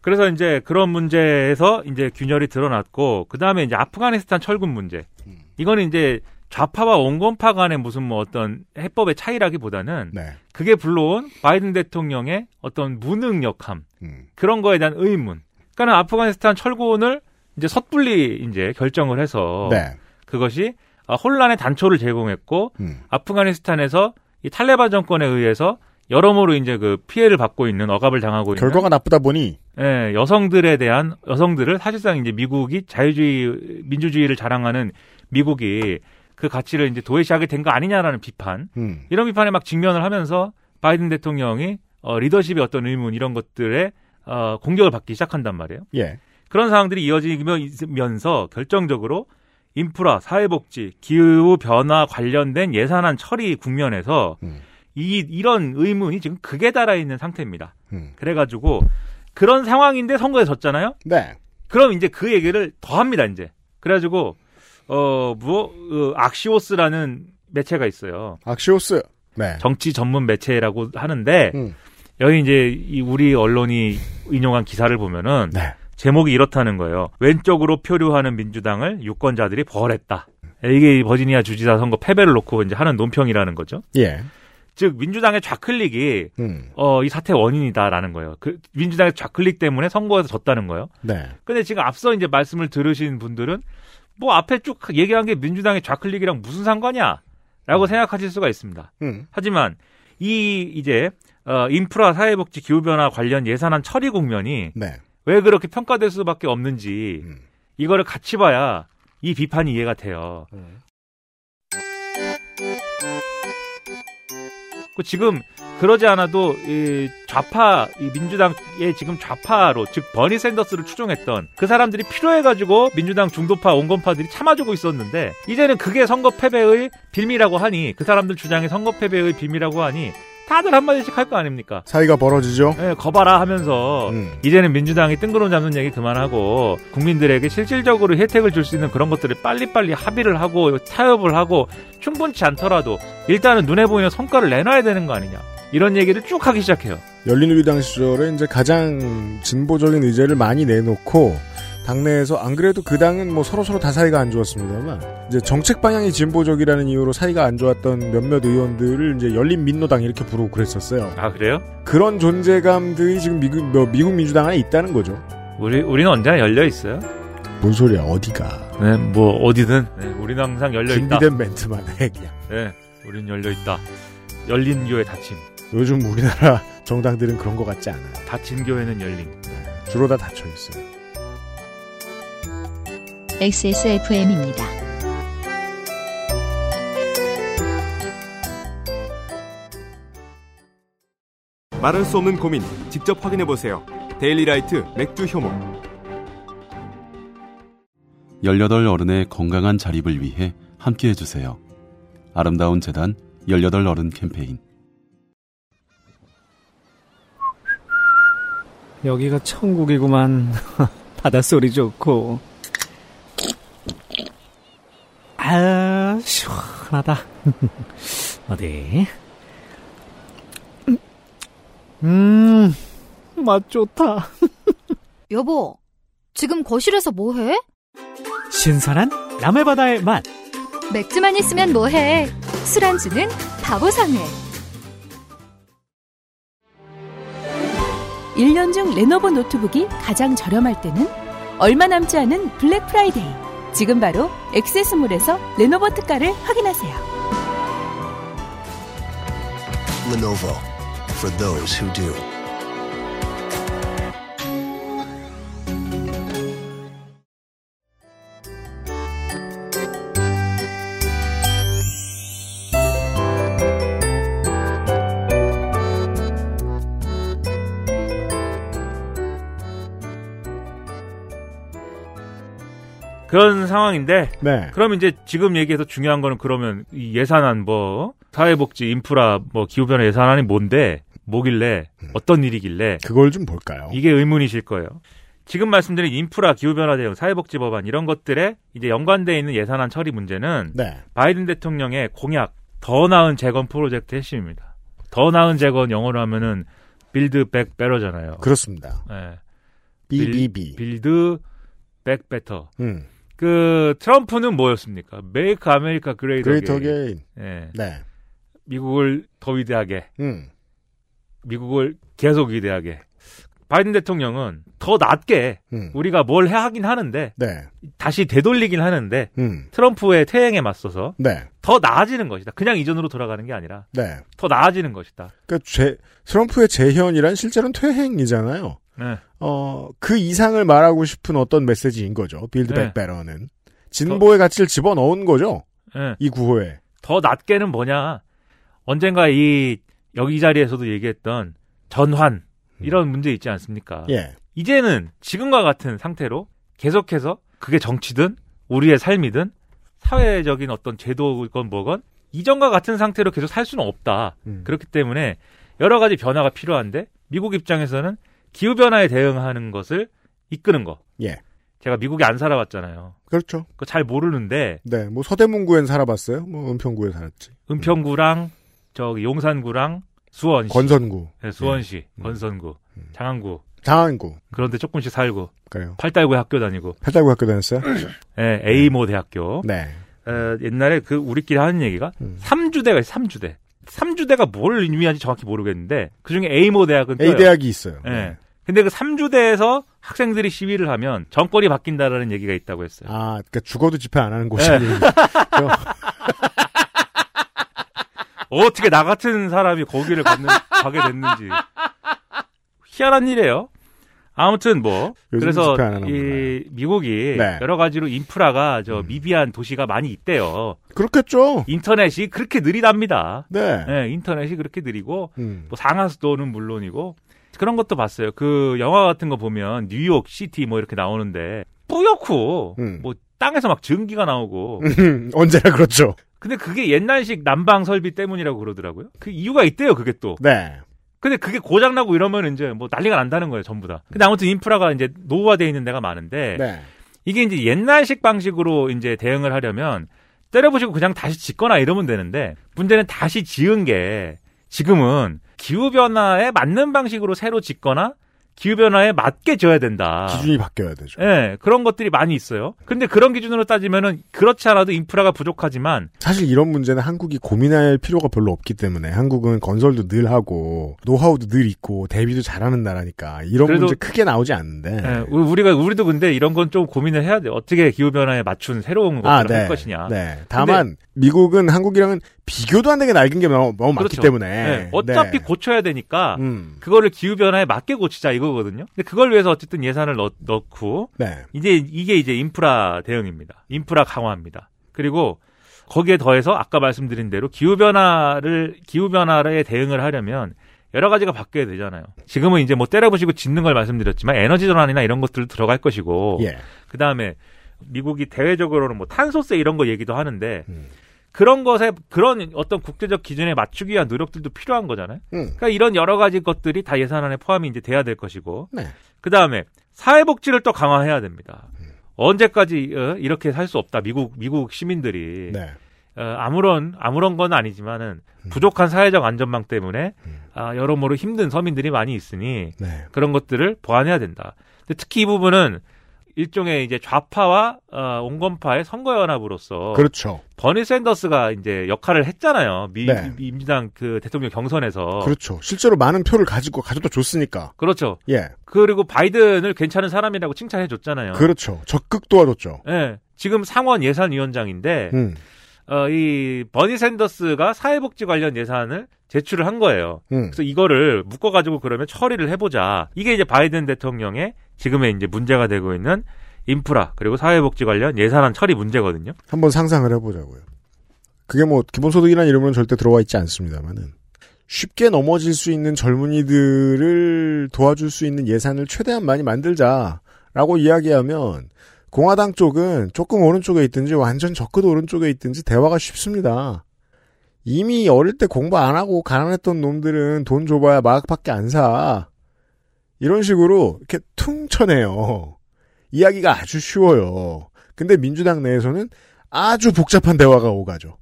[SPEAKER 9] 그래서 이제 그런 문제에서 이제 균열이 드러났고 그 다음에 이제 아프가니스탄 철군 문제.
[SPEAKER 2] 음.
[SPEAKER 9] 이거는 이제 좌파와 온건파 간의 무슨 뭐 어떤 해법의 차이라기보다는
[SPEAKER 2] 네.
[SPEAKER 9] 그게 불러온 바이든 대통령의 어떤 무능력함
[SPEAKER 2] 음.
[SPEAKER 9] 그런 거에 대한 의문. 그러니까 아프가니스탄 철군을 이제 섣불리 이제 결정을 해서
[SPEAKER 2] 네.
[SPEAKER 9] 그것이 아, 혼란의 단초를 제공했고
[SPEAKER 2] 음.
[SPEAKER 9] 아프가니스탄에서 이 탈레반 정권에 의해서 여러모로 이제 그 피해를 받고 있는 억압을 당하고 있는
[SPEAKER 2] 결과가 나쁘다 보니
[SPEAKER 9] 예, 여성들에 대한 여성들을 사실상 이제 미국이 자유주의 민주주의를 자랑하는 미국이 그 가치를 이제 도외시하게 된 거 아니냐라는 비판
[SPEAKER 2] 음.
[SPEAKER 9] 이런 비판에 막 직면을 하면서 바이든 대통령이 어, 리더십의 어떤 의문 이런 것들에 어, 공격을 받기 시작한단 말이에요.
[SPEAKER 2] 예.
[SPEAKER 9] 그런 상황들이 이어지면서 결정적으로 인프라, 사회복지, 기후 변화 관련된 예산안 처리 국면에서
[SPEAKER 2] 음.
[SPEAKER 9] 이 이런 의문이 지금 극에 달아 있는 상태입니다.
[SPEAKER 2] 음.
[SPEAKER 9] 그래가지고 그런 상황인데 선거에 졌잖아요.
[SPEAKER 2] 네.
[SPEAKER 9] 그럼 이제 그 얘기를 더 합니다. 이제 그래가지고 어뭐 어, 악시오스라는 매체가 있어요.
[SPEAKER 2] 악시오스. 네.
[SPEAKER 9] 정치 전문 매체라고 하는데
[SPEAKER 2] 음.
[SPEAKER 9] 여기 이제 이 우리 언론이 인용한 기사를 보면은
[SPEAKER 2] 네.
[SPEAKER 9] 제목이 이렇다는 거예요. 왼쪽으로 표류하는 민주당을 유권자들이 벌했다. 이게 이 버지니아 주지사 선거 패배를 놓고 이제 하는 논평이라는 거죠.
[SPEAKER 2] 예.
[SPEAKER 9] 즉 민주당의 좌클릭이
[SPEAKER 2] 음.
[SPEAKER 9] 어, 이 사태의 원인이다라는 거예요. 그 민주당의 좌클릭 때문에 선거에서 졌다는 거예요.
[SPEAKER 2] 네.
[SPEAKER 9] 근데 지금 앞서 이제 말씀을 들으신 분들은 뭐 앞에 쭉 얘기한 게 민주당의 좌클릭이랑 무슨 상관이야라고 생각하실 수가 있습니다.
[SPEAKER 2] 음.
[SPEAKER 9] 하지만 이 이제 어, 인프라 사회복지 기후변화 관련 예산안 처리 국면이
[SPEAKER 2] 네.
[SPEAKER 9] 왜 그렇게 평가될 수밖에 없는지
[SPEAKER 2] 음.
[SPEAKER 9] 이거를 같이 봐야 이 비판이 이해가 돼요. 그 지금 그러지 않아도 이 좌파 이 민주당의 지금 좌파로 즉 버니 샌더스를 추종했던 그 사람들이 필요해가지고 민주당 중도파 온건파들이 참아주고 있었는데 이제는 그게 선거 패배의 빌미라고 하니 그 사람들 주장의 선거 패배의 빌미라고 하니 다들 한마디씩 할 거 아닙니까?
[SPEAKER 2] 사이가 벌어지죠.
[SPEAKER 9] 예, 거봐라 하면서
[SPEAKER 2] 음.
[SPEAKER 9] 이제는 민주당이 뜬구름 잡는 얘기 그만하고 국민들에게 실질적으로 혜택을 줄 수 있는 그런 것들을 빨리빨리 합의를 하고 타협을 하고 충분치 않더라도 일단은 눈에 보이는 성과를 내놔야 되는 거 아니냐 이런 얘기를 쭉 하기 시작해요.
[SPEAKER 2] 열린우리당 시절에 이제 가장 진보적인 의제를 많이 내놓고 당내에서 안 그래도 그 당은 뭐 서로 서로 다 사이가 안 좋았습니다만 이제 정책 방향이 진보적이라는 이유로 사이가 안 좋았던 몇몇 의원들을 이제 열린 민노당 이렇게 부르고 그랬었어요.
[SPEAKER 9] 아 그래요?
[SPEAKER 2] 그런 존재감들이 지금 미국 뭐 미국 민주당 안에 있다는 거죠.
[SPEAKER 9] 우리 우리는 언제나 열려 있어요.
[SPEAKER 2] 뭔 소리야 어디가?
[SPEAKER 9] 네, 뭐 어디든 네, 우리는 항상 열려 있다.
[SPEAKER 2] 준비된 멘트만 해 그냥.
[SPEAKER 9] 네, 우리는 열려 있다. 열린 교회 닫힘,
[SPEAKER 2] 요즘 우리나라 정당들은 그런 것 같지 않아요.
[SPEAKER 9] 닫힌 교회는 열린.
[SPEAKER 2] 주로 다 닫혀 있어요.
[SPEAKER 1] XSFM입니다.
[SPEAKER 10] 말할 수 없는 고민 직접 확인해 보세요. 데일리라이트 맥주 효모.
[SPEAKER 11] 18 어른의 건강한 자립을 위해 함께 해 주세요. 아름다운 재단 18 어른 캠페인
[SPEAKER 4] 여기가 천국이구만. 바닷소리 좋고. 아, 시원하다. 어디? 음, 맛 좋다.
[SPEAKER 5] 여보, 지금 거실에서 뭐해?
[SPEAKER 4] 신선한 남해바다의 맛.
[SPEAKER 5] 맥주만 있으면 뭐해? 술안주는 바보상회.
[SPEAKER 6] 1년 중 레노버 노트북이 가장 저렴할 때는 얼마 남지 않은 블랙 프라이데이. 지금 바로 액세스몰에서 레노버 특가를 확인하세요.
[SPEAKER 7] Lenovo for those who do.
[SPEAKER 9] 그런 상황인데
[SPEAKER 2] 네.
[SPEAKER 9] 그럼 이제 지금 얘기해서 중요한 거는 그러면 이 예산안 뭐 사회복지 인프라 뭐 기후변화 예산안이 뭔데 뭐길래 어떤 일이길래
[SPEAKER 2] 그걸 좀 볼까요?
[SPEAKER 9] 이게 의문이실 거예요. 지금 말씀드린 인프라 기후변화 대응 사회복지 법안 이런 것들에 이제 연관돼 있는 예산안 처리 문제는
[SPEAKER 2] 네.
[SPEAKER 9] 바이든 대통령의 공약 더 나은 재건 프로젝트 핵심입니다. 더 나은 재건 영어로 하면은 Build Back Better잖아요.
[SPEAKER 2] 그렇습니다.
[SPEAKER 9] 예.
[SPEAKER 2] BBB.
[SPEAKER 9] Build Back Better.
[SPEAKER 2] 음.
[SPEAKER 9] 그 트럼프는 뭐였습니까?
[SPEAKER 2] Make
[SPEAKER 9] America Great
[SPEAKER 2] Great Again.
[SPEAKER 9] 예.
[SPEAKER 2] 네.
[SPEAKER 9] 미국을 더 위대하게.
[SPEAKER 2] 음.
[SPEAKER 9] 미국을 계속 위대하게. 바이든 대통령은 더 낫게
[SPEAKER 2] 음.
[SPEAKER 9] 우리가 뭘해 하긴 하는데
[SPEAKER 2] 네.
[SPEAKER 9] 다시 되돌리긴 하는데
[SPEAKER 2] 음.
[SPEAKER 9] 트럼프의 퇴행에 맞서서
[SPEAKER 2] 네.
[SPEAKER 9] 더 나아지는 것이다. 그냥 이전으로 돌아가는 게 아니라
[SPEAKER 2] 네.
[SPEAKER 9] 더 나아지는 것이다.
[SPEAKER 2] 그러니까 제, 트럼프의 재현이란 실제로는 퇴행이잖아요.
[SPEAKER 9] 네.
[SPEAKER 2] 어, 그 이상을 말하고 싶은 어떤 메시지인 거죠. Build
[SPEAKER 9] 네.
[SPEAKER 2] Back Better는. 진보의 가치를 집어넣은 거죠.
[SPEAKER 9] 예.
[SPEAKER 2] 이 구호에.
[SPEAKER 9] 더 낮게는 뭐냐? 언젠가 이 여기 이 자리에서도 얘기했던 전환 이런 문제 있지 않습니까?
[SPEAKER 2] 예.
[SPEAKER 9] 이제는 지금과 같은 상태로 계속해서 그게 정치든 우리의 삶이든 사회적인 어떤 제도건 뭐건 이전과 같은 상태로 계속 살 수는 없다.
[SPEAKER 2] 음.
[SPEAKER 9] 그렇기 때문에 여러 가지 변화가 필요한데 미국 입장에서는 기후 변화에 대응하는 것을 이끄는 거.
[SPEAKER 2] 예.
[SPEAKER 9] 제가 미국에 안 살아봤잖아요.
[SPEAKER 2] 그렇죠.
[SPEAKER 9] 잘 모르는데
[SPEAKER 2] 네. 뭐 서대문구엔 살아봤어요. 뭐 은평구에 살았지.
[SPEAKER 9] 은평구랑 저기 용산구랑 수원시,
[SPEAKER 2] 건선구.
[SPEAKER 9] 네, 수원시,
[SPEAKER 2] 음.
[SPEAKER 9] 건선구, 장안구
[SPEAKER 2] 장안구.
[SPEAKER 9] 그런데 조금씩 살고
[SPEAKER 2] 그래요.
[SPEAKER 9] 팔달구에 학교 다니고
[SPEAKER 2] 팔달구 학교 다녔어요?
[SPEAKER 9] 예, A모 대학교.
[SPEAKER 2] 네.
[SPEAKER 9] 어, 옛날에 그 우리끼리 하는 얘기가
[SPEAKER 2] 음.
[SPEAKER 9] 삼주대가 있어요. 3주대. 3주대가 뭘 의미하는지 정확히 모르겠는데 그중에 A모 대학은
[SPEAKER 2] A
[SPEAKER 9] 껴요.
[SPEAKER 2] 대학이 있어요.
[SPEAKER 9] 예.
[SPEAKER 2] 네.
[SPEAKER 9] 근데 그 3주대에서 학생들이 시위를 하면 정권이 바뀐다라는 얘기가 있다고 했어요.
[SPEAKER 2] 아, 그러니까 죽어도 집회 안 하는 곳이
[SPEAKER 9] 네. 어떻게 나 같은 사람이 거기를 받는, 가게 됐는지. 희한한 일이에요. 아무튼 뭐 그래서 이 미국이
[SPEAKER 2] 네.
[SPEAKER 9] 여러 가지로 인프라가 저
[SPEAKER 2] 음.
[SPEAKER 9] 미비한 도시가 많이 있대요.
[SPEAKER 2] 그렇겠죠.
[SPEAKER 9] 인터넷이 그렇게 느리답니다.
[SPEAKER 2] 네.
[SPEAKER 9] 네, 인터넷이 그렇게 느리고
[SPEAKER 2] 음.
[SPEAKER 9] 뭐 상하수도는 물론이고 그런 것도 봤어요. 그 영화 같은 거 보면 뉴욕 시티 뭐 이렇게 나오는데 뿌옇고
[SPEAKER 2] 음.
[SPEAKER 9] 뭐 땅에서 막 전기가 나오고
[SPEAKER 2] 언제나 그렇죠.
[SPEAKER 9] 근데 그게 옛날식 난방 설비 때문이라고 그러더라고요. 그 이유가 있대요, 그게 또.
[SPEAKER 2] 네.
[SPEAKER 9] 근데 그게 고장나고 이러면 이제 뭐 난리가 난다는 거예요, 전부 다. 근데 아무튼 인프라가 이제 노후화되어 있는 데가 많은데
[SPEAKER 2] 네.
[SPEAKER 9] 이게 이제 옛날식 방식으로 이제 대응을 하려면 때려부시고 그냥 다시 짓거나 이러면 되는데 문제는 다시 지은 게 지금은 기후변화에 맞는 방식으로 새로 짓거나 기후변화에 맞게 지어야 된다.
[SPEAKER 2] 기준이 바뀌어야 되죠.
[SPEAKER 9] 예, 그런 것들이 많이 있어요. 근데 그런 기준으로 따지면은 그렇지 않아도 인프라가 부족하지만
[SPEAKER 2] 사실 이런 문제는 한국이 고민할 필요가 별로 없기 때문에 한국은 건설도 늘 하고 노하우도 늘 있고 대비도 잘하는 나라니까 이런 문제 크게 나오지 않는데.
[SPEAKER 9] 예, 우- 우리가 우리도 근데 이런 건 좀 고민을 해야 돼. 어떻게 기후 변화에 맞춘 새로운 것들을
[SPEAKER 2] 아,
[SPEAKER 9] 할
[SPEAKER 2] 네.
[SPEAKER 9] 것이냐.
[SPEAKER 2] 네. 다만 미국은 한국이랑은 비교도 안 되게 낡은 게 너무, 너무 많기
[SPEAKER 9] 그렇죠.
[SPEAKER 2] 때문에.
[SPEAKER 9] 예, 어차피
[SPEAKER 2] 네.
[SPEAKER 9] 고쳐야 되니까
[SPEAKER 2] 음.
[SPEAKER 9] 그거를 기후 변화에 맞게 고치자 이거거든요. 근데 그걸 위해서 어쨌든 예산을 넣, 넣고
[SPEAKER 2] 네.
[SPEAKER 9] 이제 이게 이제 인프라 대응입니다. 인프라 강화입니다. 그리고 거기에 더해서 아까 말씀드린 대로 기후 변화를 기후 변화에 대응을 하려면 여러 가지가 바뀌어야 되잖아요. 지금은 이제 뭐 때려부시고 짓는 걸 말씀드렸지만 에너지 전환이나 이런 것들 들어갈 것이고
[SPEAKER 2] 예.
[SPEAKER 9] 그 다음에 미국이 대외적으로는 뭐 탄소세 이런 거 얘기도 하는데
[SPEAKER 2] 음.
[SPEAKER 9] 그런 것에 그런 어떤 국제적 기준에 맞추기 위한 노력들도 필요한 거잖아요.
[SPEAKER 2] 음.
[SPEAKER 9] 그러니까 이런 여러 가지 것들이 다 예산 안에 포함이 이제 돼야 될 것이고.
[SPEAKER 2] 네.
[SPEAKER 9] 그 다음에 사회복지를 또 강화해야 됩니다. 언제까지 어, 이렇게 살 수 없다. 미국 미국 시민들이
[SPEAKER 2] 네.
[SPEAKER 9] 어, 아무런 아무런 건 아니지만은 부족한 사회적 안전망 때문에 아, 여러모로 힘든 서민들이 많이 있으니
[SPEAKER 2] 네.
[SPEAKER 9] 그런 것들을 보완해야 된다. 근데 특히 이 부분은 일종의 이제 좌파와 어, 온건파의 선거 연합으로서
[SPEAKER 2] 그렇죠.
[SPEAKER 9] 버니 샌더스가 이제 역할을 했잖아요. 미,
[SPEAKER 2] 네.
[SPEAKER 9] 민주당 그 대통령 경선에서
[SPEAKER 2] 그렇죠. 실제로 많은 표를 가지고 가져다 줬으니까.
[SPEAKER 9] 그렇죠.
[SPEAKER 2] 예.
[SPEAKER 9] 그리고 바이든을 괜찮은 사람이라고 칭찬해 줬잖아요.
[SPEAKER 2] 그렇죠. 적극 도와줬죠.
[SPEAKER 9] 예. 지금 상원 예산위원장인데
[SPEAKER 2] 음.
[SPEAKER 9] 어, 이 버니 샌더스가 사회복지 관련 예산을 제출을 한 거예요.
[SPEAKER 2] 음.
[SPEAKER 9] 그래서 이거를 묶어가지고 그러면 처리를 해보자. 이게 이제 바이든 대통령의 지금의 이제 문제가 되고 있는 인프라 그리고 사회복지 관련 예산안 처리 문제거든요.
[SPEAKER 2] 한번 상상을 해보자고요. 그게 뭐 기본소득이라는 이름으로는 절대 들어와 있지 않습니다만은 쉽게 넘어질 수 있는 젊은이들을 도와줄 수 있는 예산을 최대한 많이 만들자라고 이야기하면 공화당 쪽은 조금 오른쪽에 있든지 완전 적극 오른쪽에 있든지 대화가 쉽습니다. 이미 어릴 때 공부 안 하고 가난했던 놈들은 돈 줘봐야 마약밖에 안 사. 이런 식으로 이렇게 퉁 쳐내요. 이야기가 아주 쉬워요. 근데 민주당 내에서는 아주 복잡한 대화가 오가죠.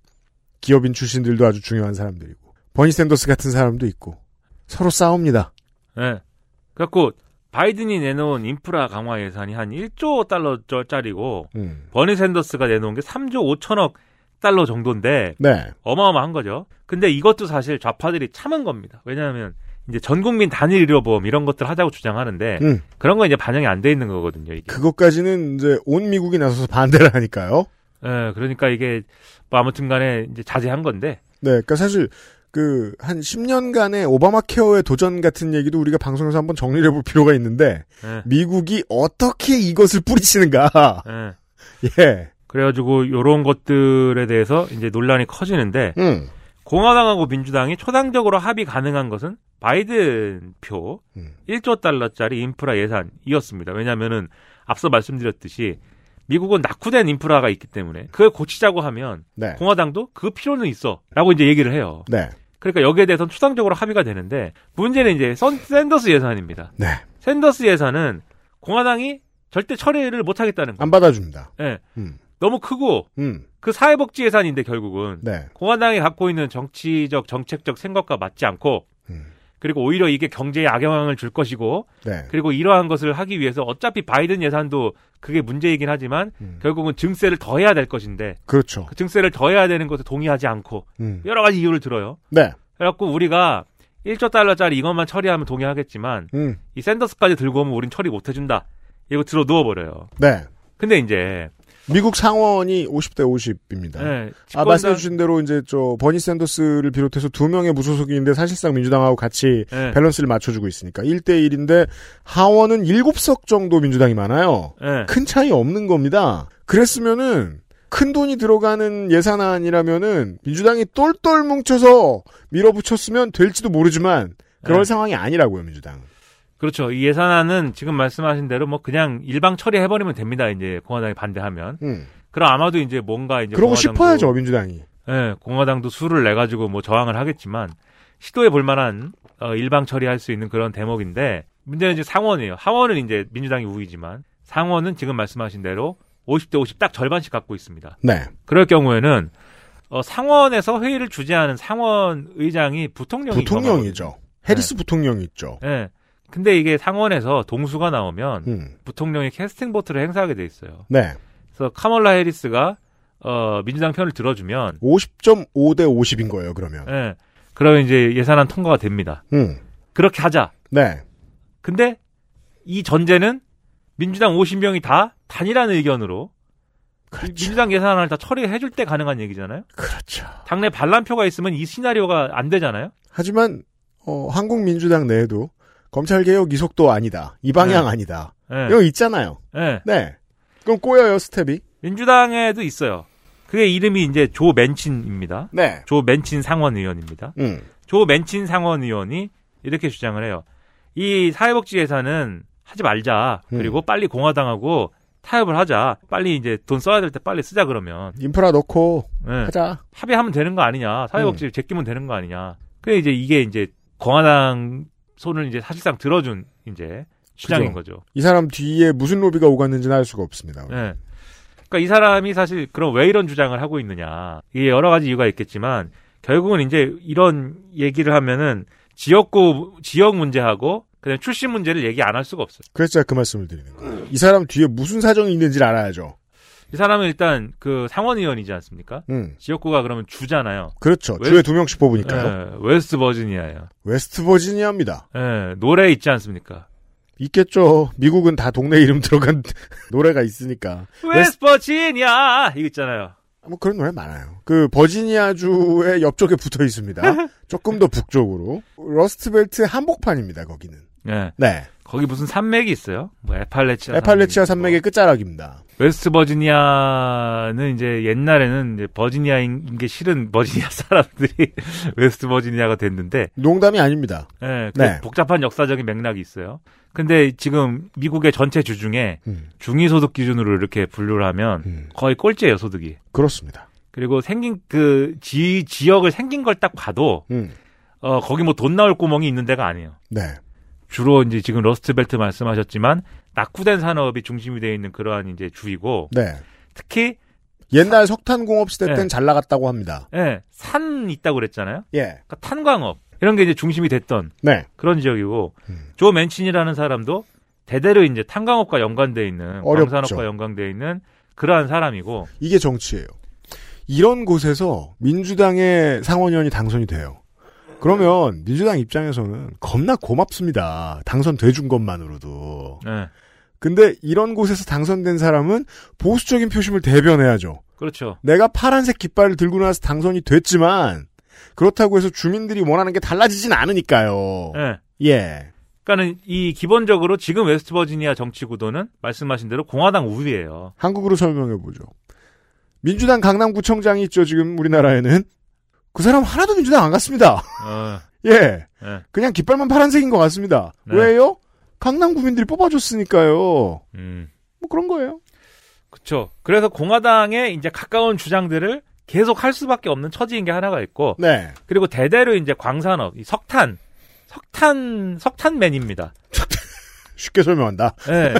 [SPEAKER 2] 기업인 출신들도 아주 중요한 사람들이고 버니 샌더스 같은 사람도 있고 서로 싸웁니다.
[SPEAKER 9] 예. 그래갖고 바이든이 내놓은 인프라 강화 예산이 한 1조 달러짜리고
[SPEAKER 2] 음.
[SPEAKER 9] 버니 샌더스가 내놓은 게 3조 5천억 달러 정도인데
[SPEAKER 2] 네.
[SPEAKER 9] 어마어마한 거죠. 근데 이것도 사실 좌파들이 참은 겁니다. 왜냐하면 이제 전 국민 단일 의료보험 이런 것들 하자고 주장하는데
[SPEAKER 2] 음.
[SPEAKER 9] 그런 거 이제 반영이 안 돼 있는 거거든요. 이게.
[SPEAKER 2] 그것까지는 이제 온 미국이 나서서 반대를 하니까요.
[SPEAKER 9] 예, 그러니까 이게 뭐 아무튼간에 이제 자제한 건데.
[SPEAKER 2] 네, 그러니까 사실 그 한 10년간의 오바마 케어의 도전 같은 얘기도 우리가 방송에서 한번 정리를 해볼 필요가 있는데
[SPEAKER 9] 예.
[SPEAKER 2] 미국이 어떻게 이것을 뿌리치는가?
[SPEAKER 9] 예.
[SPEAKER 2] 예.
[SPEAKER 9] 그래가지고 요런 것들에 대해서 이제 논란이 커지는데
[SPEAKER 2] 음.
[SPEAKER 9] 공화당하고 민주당이 초당적으로 합의 가능한 것은 바이든 표
[SPEAKER 2] 음.
[SPEAKER 9] 1조 달러짜리 인프라 예산이었습니다. 왜냐하면은 앞서 말씀드렸듯이 미국은 낙후된 인프라가 있기 때문에 그걸 고치자고 하면
[SPEAKER 2] 네.
[SPEAKER 9] 공화당도 그 필요는 있어라고 이제 얘기를 해요.
[SPEAKER 2] 네.
[SPEAKER 9] 그러니까 여기에 대해서는 추상적으로 합의가 되는데 문제는 이제 선, 샌더스 예산입니다.
[SPEAKER 2] 네.
[SPEAKER 9] 샌더스 예산은 공화당이 절대 처리를 못 하겠다는 거예요.
[SPEAKER 2] 안 받아줍니다.
[SPEAKER 9] 예.
[SPEAKER 2] 음.
[SPEAKER 9] 너무 크고
[SPEAKER 2] 음.
[SPEAKER 9] 그 사회복지 예산인데 결국은
[SPEAKER 2] 네.
[SPEAKER 9] 공화당이 갖고 있는 정치적 정책적 생각과 맞지 않고
[SPEAKER 2] 음.
[SPEAKER 9] 그리고 오히려 이게 경제에 악영향을 줄 것이고
[SPEAKER 2] 네.
[SPEAKER 9] 그리고 이러한 것을 하기 위해서 어차피 바이든 예산도 그게 문제이긴 하지만
[SPEAKER 2] 음.
[SPEAKER 9] 결국은 증세를 더 해야 될 것인데
[SPEAKER 2] 그렇죠.
[SPEAKER 9] 그 증세를 더 해야 되는 것에 동의하지 않고
[SPEAKER 2] 음.
[SPEAKER 9] 여러 가지 이유를 들어요.
[SPEAKER 2] 네.
[SPEAKER 9] 그래갖고 우리가 1조 달러짜리 이것만 처리하면 동의하겠지만
[SPEAKER 2] 음.
[SPEAKER 9] 이 샌더스까지 들고 오면 우린 처리 못 해준다. 이거 드러누워버려요.
[SPEAKER 2] 네.
[SPEAKER 9] 근데 이제
[SPEAKER 2] 미국 상원이 50대 50입니다.
[SPEAKER 9] 네,
[SPEAKER 2] 아,
[SPEAKER 9] 집권당-
[SPEAKER 2] 말씀해 주신 대로 이제 저 버니 샌더스를 비롯해서 두 명의 무소속인데 사실상 민주당하고 같이
[SPEAKER 9] 네.
[SPEAKER 2] 밸런스를 맞춰주고 있으니까 1대 1인데 하원은 7석 정도 민주당이 많아요.
[SPEAKER 9] 네.
[SPEAKER 2] 큰 차이 없는 겁니다. 그랬으면은 큰 돈이 들어가는 예산안이라면은 민주당이 똘똘 뭉쳐서 밀어붙였으면 될지도 모르지만 그럴
[SPEAKER 9] 네.
[SPEAKER 2] 상황이 아니라고요, 민주당.
[SPEAKER 9] 그렇죠. 이 예산안은 지금 말씀하신 대로 뭐 그냥 일방 처리해버리면 됩니다. 이제 공화당이 반대하면.
[SPEAKER 2] 음.
[SPEAKER 9] 그럼 아마도 이제 뭔가 이제
[SPEAKER 2] 그러고
[SPEAKER 9] 공화당도-
[SPEAKER 2] 싶어야죠, 민주당이.
[SPEAKER 9] 예, 공화당도 수를 내 가지고 뭐 저항을 하겠지만 시도해 볼 만한 어, 일방 처리할 수 있는 그런 대목인데 문제는 이제 상원이에요. 하원은 이제 민주당이 우위지만 상원은 지금 말씀하신 대로 50대 50 딱 절반씩 갖고 있습니다.
[SPEAKER 2] 네.
[SPEAKER 9] 그럴 경우에는 어, 상원에서 회의를 주재하는 상원 의장이 부통령이
[SPEAKER 2] 부통령이죠. 해리스 부통령이 있죠.
[SPEAKER 9] 예. 근데 이게 상원에서 동수가 나오면
[SPEAKER 2] 음.
[SPEAKER 9] 부통령이 캐스팅 보트를 행사하게 돼 있어요.
[SPEAKER 2] 네.
[SPEAKER 9] 그래서 카멀라 해리스가 어, 민주당 편을 들어주면
[SPEAKER 2] 50.5 대 50인 거예요, 그러면.
[SPEAKER 9] 예. 그러면 이제 예산안 통과가 됩니다.
[SPEAKER 2] 음.
[SPEAKER 9] 그렇게 하자.
[SPEAKER 2] 네.
[SPEAKER 9] 근데 이 전제는 민주당 50명이 다 단일한 의견으로 이 민주당 예산안을 다 처리해 줄 때 가능한 얘기잖아요.
[SPEAKER 2] 그렇죠.
[SPEAKER 9] 당내 반란표가 있으면 이 시나리오가 안 되잖아요.
[SPEAKER 2] 하지만 어, 한국 민주당 내에도 검찰 개혁 이 속도 아니다. 이 방향
[SPEAKER 9] 네.
[SPEAKER 2] 아니다.
[SPEAKER 9] 네.
[SPEAKER 2] 이거 있잖아요.
[SPEAKER 9] 예.
[SPEAKER 2] 네. 그럼 꼬여요, 스텝이.
[SPEAKER 9] 민주당에도 있어요. 그게 이름이 이제 조 맨친입니다.
[SPEAKER 2] 네.
[SPEAKER 9] 조 맨친 상원 의원입니다.
[SPEAKER 2] 음.
[SPEAKER 9] 조 맨친 상원 의원이 이렇게 주장을 해요. 이 사회복지 예산은 하지 말자. 그리고 빨리 공화당하고 타협을 하자. 빨리 이제 돈 써야 될 때 빨리 쓰자 그러면.
[SPEAKER 2] 인프라 넣고
[SPEAKER 9] 네.
[SPEAKER 2] 하자.
[SPEAKER 9] 합의하면 되는 거 아니냐. 사회복지
[SPEAKER 2] 음.
[SPEAKER 9] 제끼면 되는 거 아니냐. 그래 이제 이게 이제 공화당 손을 이제 사실상 들어준 이제 주장인
[SPEAKER 2] 그죠.
[SPEAKER 9] 거죠.
[SPEAKER 2] 이 사람 뒤에 무슨 로비가 오갔는지는 알 수가 없습니다.
[SPEAKER 9] 네. 그러니까 이 사람이 사실 그럼 왜 이런 주장을 하고 있느냐. 이게 여러 가지 이유가 있겠지만 결국은 이제 이런 얘기를 하면은 지역구 지역 문제하고 그다음 출신 문제를 얘기 안 할 수가 없어요.
[SPEAKER 2] 그래서 제가 그 말씀을 드리는 거예요. 이 사람 뒤에 무슨 사정이 있는지를 알아야죠.
[SPEAKER 9] 이 사람은 일단 그 상원 의원이지 않습니까?
[SPEAKER 2] 음.
[SPEAKER 9] 지역구가 그러면 주잖아요.
[SPEAKER 2] 그렇죠.
[SPEAKER 9] 웨스-
[SPEAKER 2] 주에 두 명씩 뽑으니까요.
[SPEAKER 9] 예, 웨스트 버지니아예요.
[SPEAKER 2] 웨스트 버지니아입니다.
[SPEAKER 9] 예, 노래 있지 않습니까?
[SPEAKER 2] 있겠죠. 미국은 다 동네 이름 들어간 노래가 있으니까.
[SPEAKER 9] 웨스트 버지니아 이거 있잖아요.
[SPEAKER 2] 뭐 그런 노래 많아요. 그 버지니아주의 옆쪽에 붙어 있습니다. 조금 더 북쪽으로. 러스트벨트 한복판입니다. 거기는.
[SPEAKER 9] 예.
[SPEAKER 2] 네.
[SPEAKER 9] 거기 무슨 산맥이 있어요? 뭐 애팔래치아.
[SPEAKER 2] 애팔래치아 산맥의 끝자락입니다.
[SPEAKER 9] 웨스트 버지니아는 이제 옛날에는 이제 버지니아인 게 싫은 버지니아 사람들이 웨스트 버지니아가 됐는데
[SPEAKER 2] 농담이 아닙니다.
[SPEAKER 9] 예, 그
[SPEAKER 2] 네.
[SPEAKER 9] 복잡한 역사적인 맥락이 있어요. 근데 지금 미국의 전체 주 중에
[SPEAKER 2] 음.
[SPEAKER 9] 중위소득 기준으로 이렇게 분류를 하면 거의 꼴찌예요, 소득이.
[SPEAKER 2] 그렇습니다.
[SPEAKER 9] 그리고 생긴 그 지, 지역을 생긴 걸 딱 봐도
[SPEAKER 2] 음.
[SPEAKER 9] 어, 거기 뭐 돈 나올 구멍이 있는 데가 아니에요.
[SPEAKER 2] 네.
[SPEAKER 9] 주로 이제 지금 러스트벨트 말씀하셨지만 낙후된 산업이 중심이 되어 있는 그러한 이제 주이고
[SPEAKER 2] 네.
[SPEAKER 9] 특히
[SPEAKER 2] 옛날 석탄공업 시대
[SPEAKER 9] 네.
[SPEAKER 2] 땐 잘 나갔다고 합니다.
[SPEAKER 9] 예, 산 있다고 그랬잖아요.
[SPEAKER 2] 예.
[SPEAKER 9] 그러니까 탄광업 이런 게 이제 중심이 됐던
[SPEAKER 2] 네.
[SPEAKER 9] 그런 지역이고 조 맨친이라는 사람도 대대로 이제 탄광업과 연관돼 있는
[SPEAKER 2] 어렵죠.
[SPEAKER 9] 광산업과 연관돼 있는 그러한 사람이고
[SPEAKER 2] 이게 정치예요. 이런 곳에서 민주당의 상원의원이 당선이 돼요. 그러면 민주당 입장에서는 겁나 고맙습니다. 당선돼 준 것만으로도.
[SPEAKER 9] 예,
[SPEAKER 2] 근데 이런 곳에서 당선된 사람은 보수적인 표심을 대변해야죠.
[SPEAKER 9] 그렇죠.
[SPEAKER 2] 내가 파란색 깃발을 들고 나서 당선이 됐지만 그렇다고 해서 주민들이 원하는 게 달라지진 않으니까요.
[SPEAKER 9] 예.
[SPEAKER 2] 예.
[SPEAKER 9] 그러니까는 이 기본적으로 지금 웨스트버지니아 정치 구도는 말씀하신 대로 공화당 우위예요.
[SPEAKER 2] 한국으로 설명해 보죠. 민주당 강남구청장이 있죠. 지금 우리나라에는 그 사람 하나도 민주당 안 갔습니다.
[SPEAKER 9] 어,
[SPEAKER 2] 예.
[SPEAKER 9] 예.
[SPEAKER 2] 그냥 깃발만 파란색인 것 같습니다.
[SPEAKER 9] 네.
[SPEAKER 2] 왜요? 강남 구민들이 뽑아줬으니까요.
[SPEAKER 9] 음.
[SPEAKER 2] 뭐 그런 거예요.
[SPEAKER 9] 그렇죠. 그래서 공화당에 이제 가까운 주장들을 계속 할 수밖에 없는 처지인 게 하나가 있고,
[SPEAKER 2] 네.
[SPEAKER 9] 그리고 대대로 이제 광산업, 이 석탄, 석탄, 석탄맨입니다.
[SPEAKER 2] 쉽게 설명한다.
[SPEAKER 9] 예.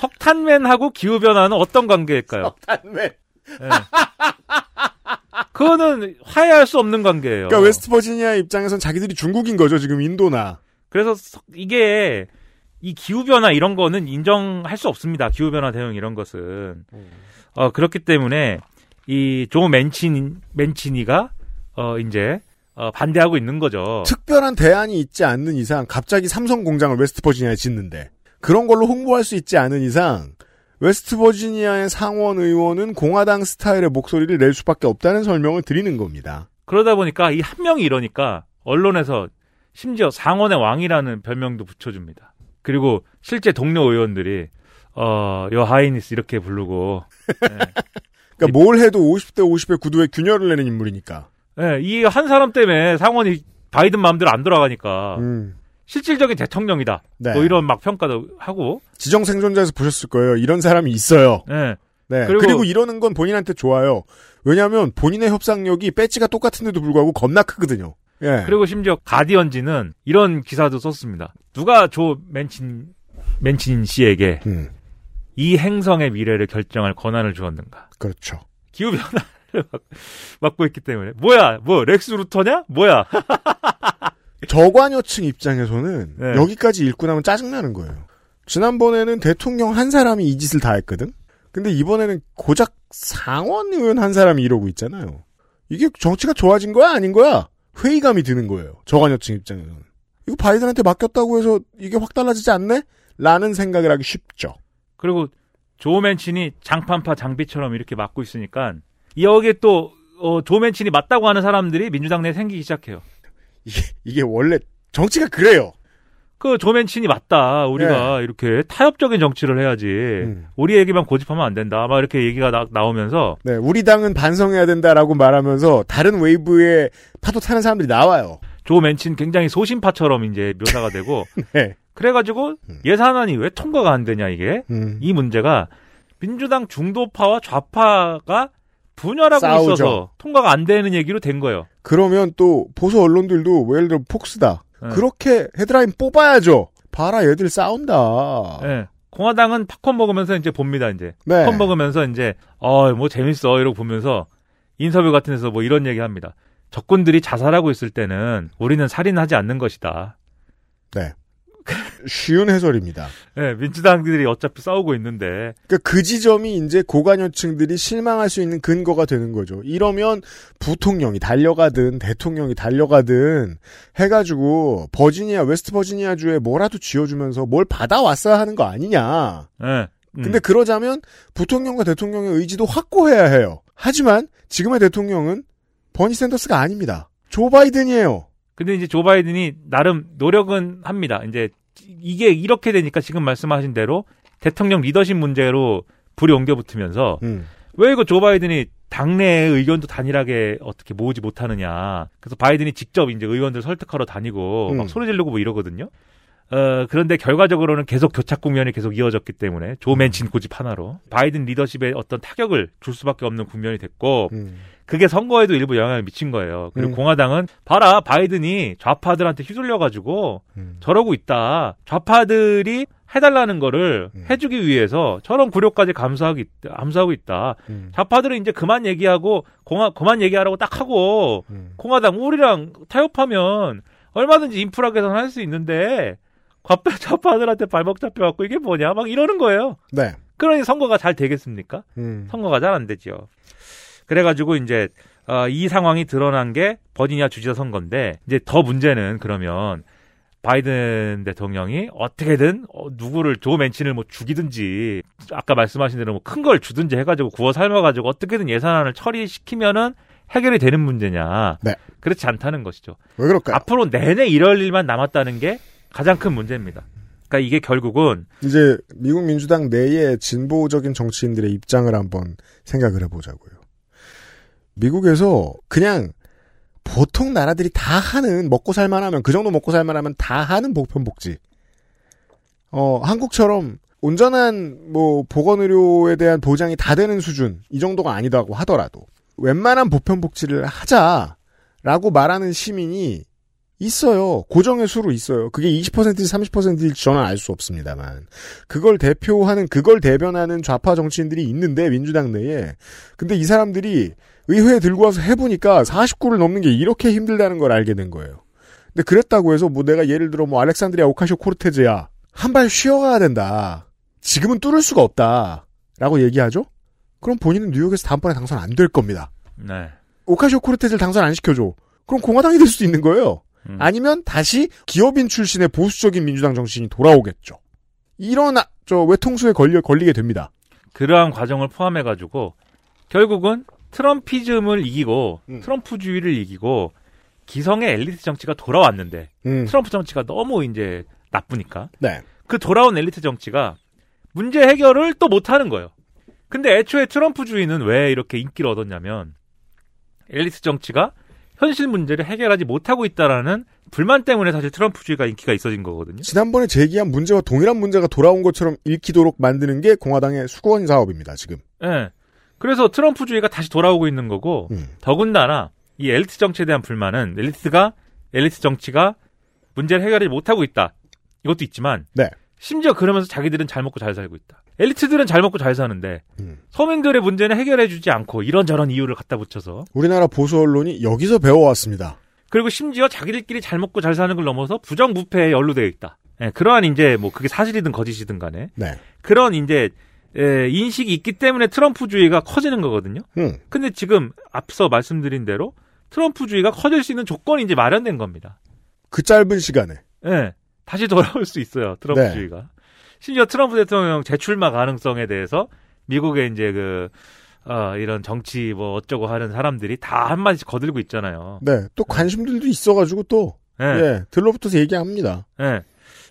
[SPEAKER 9] 석탄맨하고 기후 변화는 어떤 관계일까요?
[SPEAKER 2] 석탄맨.
[SPEAKER 9] 예. 그거는 화해할 수 없는 관계예요.
[SPEAKER 2] 그러니까 웨스트 버지니아 입장에선 자기들이 중국인 거죠. 지금 인도나.
[SPEAKER 9] 그래서 석- 이게 이 기후 변화 이런 거는 인정할 수 없습니다. 기후 변화 대응 이런 것은 어 그렇기 때문에 이 조 맨친 맨친이가 어 이제 어 반대하고 있는 거죠.
[SPEAKER 2] 특별한 대안이 있지 않는 이상 갑자기 삼성 공장을 웨스트 버지니아에 짓는데 그런 걸로 홍보할 수 있지 않은 이상 웨스트 버지니아의 상원 의원은 공화당 스타일의 목소리를 낼 수밖에 없다는 설명을 드리는 겁니다.
[SPEAKER 9] 그러다 보니까 이 한 명이 이러니까 언론에서 심지어 상원의 왕이라는 별명도 붙여줍니다. 그리고 실제 동료 의원들이 어 여하이니스 이렇게 부르고
[SPEAKER 2] 그러니까 뭘 해도 50대 50의 구도에 균열을 내는 인물이니까.
[SPEAKER 9] 예, 이한 사람 때문에 상원이 바이든 마음대로 안 돌아가니까
[SPEAKER 2] 음.
[SPEAKER 9] 실질적인 대통령이다.
[SPEAKER 2] 네.
[SPEAKER 9] 뭐 이런 막 평가도 하고.
[SPEAKER 2] 지정 생존자에서 보셨을 거예요. 이런 사람이 있어요.
[SPEAKER 9] 예.
[SPEAKER 2] 네.
[SPEAKER 9] 그리고-
[SPEAKER 2] 그리고, 이러는 건 본인한테 좋아요. 왜냐하면 본인의 협상력이 배지가 똑같은데도 불구하고 겁나 크거든요. 예.
[SPEAKER 9] 그리고 심지어 가디언지는 이런 기사도 썼습니다. 누가 조 맨친 맨친 씨에게
[SPEAKER 2] 음.
[SPEAKER 9] 이 행성의 미래를 결정할 권한을 주었는가?
[SPEAKER 2] 그렇죠.
[SPEAKER 9] 기후 변화를 막- 막고 있기 때문에 뭐야? 뭐 렉스 루터냐? 뭐야?
[SPEAKER 2] 저관여층 입장에서는
[SPEAKER 9] 네.
[SPEAKER 2] 여기까지 읽고 나면 짜증나는 거예요. 지난번에는 대통령 한 사람이 이 짓을 다 했거든? 근데 이번에는 고작 상원 의원 한 사람이 이러고 있잖아요. 이게 정치가 좋아진 거야? 아닌 거야? 회의감이 드는 거예요. 저관여층 입장에서는. 이거 바이든한테 맡겼다고 해서 이게 확 달라지지 않네? 라는 생각을 하기 쉽죠.
[SPEAKER 9] 그리고 조 맨친이 장판파 장비처럼 이렇게 막고 있으니까 여기에 또 어, 조 맨친이 맞다고 하는 사람들이 민주당 내에 생기기 시작해요.
[SPEAKER 2] 이게, 이게 원래 정치가 그래요.
[SPEAKER 9] 그 조맨친이 맞다. 우리가 이렇게 타협적인 정치를 해야지. 우리 얘기만 고집하면 안 된다. 막 이렇게 얘기가 나, 나오면서
[SPEAKER 2] 네, 우리 당은 반성해야 된다라고 말하면서 다른 웨이브에 파도 타는 사람들이 나와요.
[SPEAKER 9] 조맨친 굉장히 소심파처럼 이제 묘사가 되고
[SPEAKER 2] 네.
[SPEAKER 9] 그래가지고 예산안이 왜 통과가 안 되냐 이게
[SPEAKER 2] 음.
[SPEAKER 9] 이 문제가 민주당 중도파와 좌파가 분열하고
[SPEAKER 2] 싸우죠.
[SPEAKER 9] 있어서 통과가 안 되는 얘기로 된 거예요.
[SPEAKER 2] 그러면 또 보수 언론들도 뭐 예를 들어 폭스다.
[SPEAKER 9] 네.
[SPEAKER 2] 그렇게 헤드라인 뽑아야죠. 봐라 얘들 싸운다.
[SPEAKER 9] 예. 공화당은 팝콘 먹으면서 이제 봅니다, 이제.
[SPEAKER 2] 네.
[SPEAKER 9] 팝콘 먹으면서 이제, 어, 뭐 재밌어. 이러고 보면서 인터뷰 같은 데서 뭐 이런 얘기 합니다. 적군들이 자살하고 있을 때는 우리는 살인하지 않는 것이다.
[SPEAKER 2] 네. 쉬운 해설입니다.
[SPEAKER 9] 예, 민주당들이 어차피 싸우고 있는데.
[SPEAKER 2] 그러니까 그 지점이 이제 고관여층들이 실망할 수 있는 근거가 되는 거죠. 이러면 부통령이 달려가든 대통령이 달려가든 해가지고 버지니아 웨스트 버지니아 주에 뭐라도 쥐어주면서 뭘 받아왔어야 하는 거 아니냐.
[SPEAKER 9] 예. 음.
[SPEAKER 2] 근데 그러자면 부통령과 대통령의 의지도 확고해야 해요. 하지만 지금의 대통령은 버니 샌더스가 아닙니다. 조 바이든이에요.
[SPEAKER 9] 근데 이제 조 바이든이 나름 노력은 합니다. 이제 이게 이렇게 되니까 지금 말씀하신 대로 대통령 리더십 문제로 불이 옮겨 붙으면서
[SPEAKER 2] 음.
[SPEAKER 9] 왜 이거 조 바이든이 당내의 의견도 단일하게 어떻게 모으지 못하느냐. 그래서 바이든이 직접 이제 의원들 설득하러 다니고
[SPEAKER 2] 음.
[SPEAKER 9] 막 소리 지르고 뭐 이러거든요. 어, 그런데 결과적으로는 계속 교착 국면이 계속 이어졌기 때문에 조 맨친 고집 하나로 바이든 리더십에 어떤 타격을 줄 수밖에 없는 국면이 됐고
[SPEAKER 2] 음.
[SPEAKER 9] 그게 선거에도 일부 영향을 미친 거예요. 그리고
[SPEAKER 2] 음.
[SPEAKER 9] 공화당은 봐라 바이든이 좌파들한테 휘둘려가지고
[SPEAKER 2] 음.
[SPEAKER 9] 저러고 있다. 좌파들이 해달라는 거를
[SPEAKER 2] 음.
[SPEAKER 9] 해주기 위해서 저런 굴욕까지 감수하고, 있, 감수하고 있다.
[SPEAKER 2] 음.
[SPEAKER 9] 좌파들은 이제 그만 얘기하고 공화 그만 얘기하라고 딱 하고
[SPEAKER 2] 음.
[SPEAKER 9] 공화당 우리랑 타협하면 얼마든지 인프라 개선할 수 있는데 좌파, 좌파들한테 발목 잡혀갖고 이게 뭐냐 막 이러는 거예요.
[SPEAKER 2] 네.
[SPEAKER 9] 그러니 선거가 잘 되겠습니까?
[SPEAKER 2] 음.
[SPEAKER 9] 선거가 잘 안 되죠. 그래가지고 이제 어, 이 상황이 드러난 게 버지니아 주지사 선거인데 이제 더 문제는 그러면 바이든 대통령이 어떻게든 어, 누구를 조 맨친을 뭐 죽이든지 아까 말씀하신 대로 뭐 큰 걸 주든지 해가지고 구워 삶아가지고 어떻게든 예산안을 처리시키면은 해결이 되는 문제냐?
[SPEAKER 2] 네.
[SPEAKER 9] 그렇지 않다는 것이죠.
[SPEAKER 2] 왜 그럴까요?
[SPEAKER 9] 앞으로 내내 이럴 일만 남았다는 게 가장 큰 문제입니다. 그러니까 이게 결국은
[SPEAKER 2] 이제 미국 민주당 내의 진보적인 정치인들의 입장을 한번 생각을 해보자고요. 미국에서 그냥 보통 나라들이 다 하는 먹고 살만하면 그 정도 먹고 살만하면 다 하는 보편복지. 어 한국처럼 온전한 뭐 보건의료에 대한 보장이 다 되는 수준 이 정도가 아니다고 하더라도 웬만한 보편복지를 하자라고 말하는 시민이 있어요. 고정의 수로 있어요. 그게 20%인지 30%인지 저는 알 수 없습니다만. 그걸 대표하는, 그걸 대변하는 좌파 정치인들이 있는데, 민주당 내에. 근데 이 사람들이 의회에 들고 와서 해보니까 49를 넘는 게 이렇게 힘들다는 걸 알게 된 거예요. 근데 그랬다고 해서 뭐 내가 예를 들어 뭐 알렉산드리아 오카시오 코르테즈야. 한 발 쉬어가야 된다. 지금은 뚫을 수가 없다. 라고 얘기하죠? 그럼 본인은 뉴욕에서 다음번에 당선 안 될 겁니다.
[SPEAKER 9] 네.
[SPEAKER 2] 오카시오 코르테즈를 당선 안 시켜줘. 그럼 공화당이 될 수도 있는 거예요.
[SPEAKER 9] 음.
[SPEAKER 2] 아니면 다시 기업인 출신의 보수적인 민주당 정치인이 돌아오겠죠. 이런 아- 저 외통수에 걸려 걸리게 됩니다.
[SPEAKER 9] 그러한 과정을 포함해 가지고 결국은 트럼피즘을 이기고
[SPEAKER 2] 음.
[SPEAKER 9] 트럼프주의를 이기고 기성의 엘리트 정치가 돌아왔는데
[SPEAKER 2] 음.
[SPEAKER 9] 트럼프 정치가 너무 이제 나쁘니까
[SPEAKER 2] 네.
[SPEAKER 9] 그 돌아온 엘리트 정치가 문제 해결을 또 못하는 거예요. 근데 애초에 트럼프주의는 왜 이렇게 인기를 얻었냐면 엘리트 정치가 현실 문제를 해결하지 못하고 있다라는 불만 때문에 사실 트럼프주의가 인기가 있어진 거거든요.
[SPEAKER 2] 지난번에 제기한 문제와 동일한 문제가 돌아온 것처럼 읽히도록 만드는 게 공화당의 수건 사업입니다. 지금.
[SPEAKER 9] 예. 그래서 트럼프주의가 다시 돌아오고 있는 거고
[SPEAKER 2] 음.
[SPEAKER 9] 더군다나 이 엘리트 정치에 대한 불만은 엘리트가 엘리트 정치가 문제를 해결하지 못하고 있다. 이것도 있지만
[SPEAKER 2] 네.
[SPEAKER 9] 심지어 그러면서 자기들은 잘 먹고 잘 살고 있다. 엘리트들은 잘 먹고 잘 사는데
[SPEAKER 2] 음.
[SPEAKER 9] 서민들의 문제는 해결해주지 않고 이런저런 이유를 갖다 붙여서
[SPEAKER 2] 우리나라 보수 언론이 여기서 배워왔습니다.
[SPEAKER 9] 그리고 심지어 자기들끼리 잘 먹고 잘 사는 걸 넘어서 부정부패에 연루되어 있다. 예, 그러한 이제 뭐 그게 사실이든 거짓이든 간에
[SPEAKER 2] 네.
[SPEAKER 9] 그런 이제 에, 인식이 있기 때문에 트럼프주의가 커지는 거거든요.
[SPEAKER 2] 음.
[SPEAKER 9] 근데 지금 앞서 말씀드린 대로 트럼프주의가 커질 수 있는 조건이 이제 마련된 겁니다.
[SPEAKER 2] 그 짧은 시간에.
[SPEAKER 9] 예. 다시 돌아올 수 있어요. 트럼프주의가. 심지어 트럼프 대통령 재출마 가능성에 대해서 미국의 이제 그, 어, 이런 정치 뭐 어쩌고 하는 사람들이 다 한마디씩 거들고 있잖아요.
[SPEAKER 2] 네. 또 관심들도 있어가지고 또.
[SPEAKER 9] 예.
[SPEAKER 2] 예. 들러붙어서 얘기합니다.
[SPEAKER 9] 예.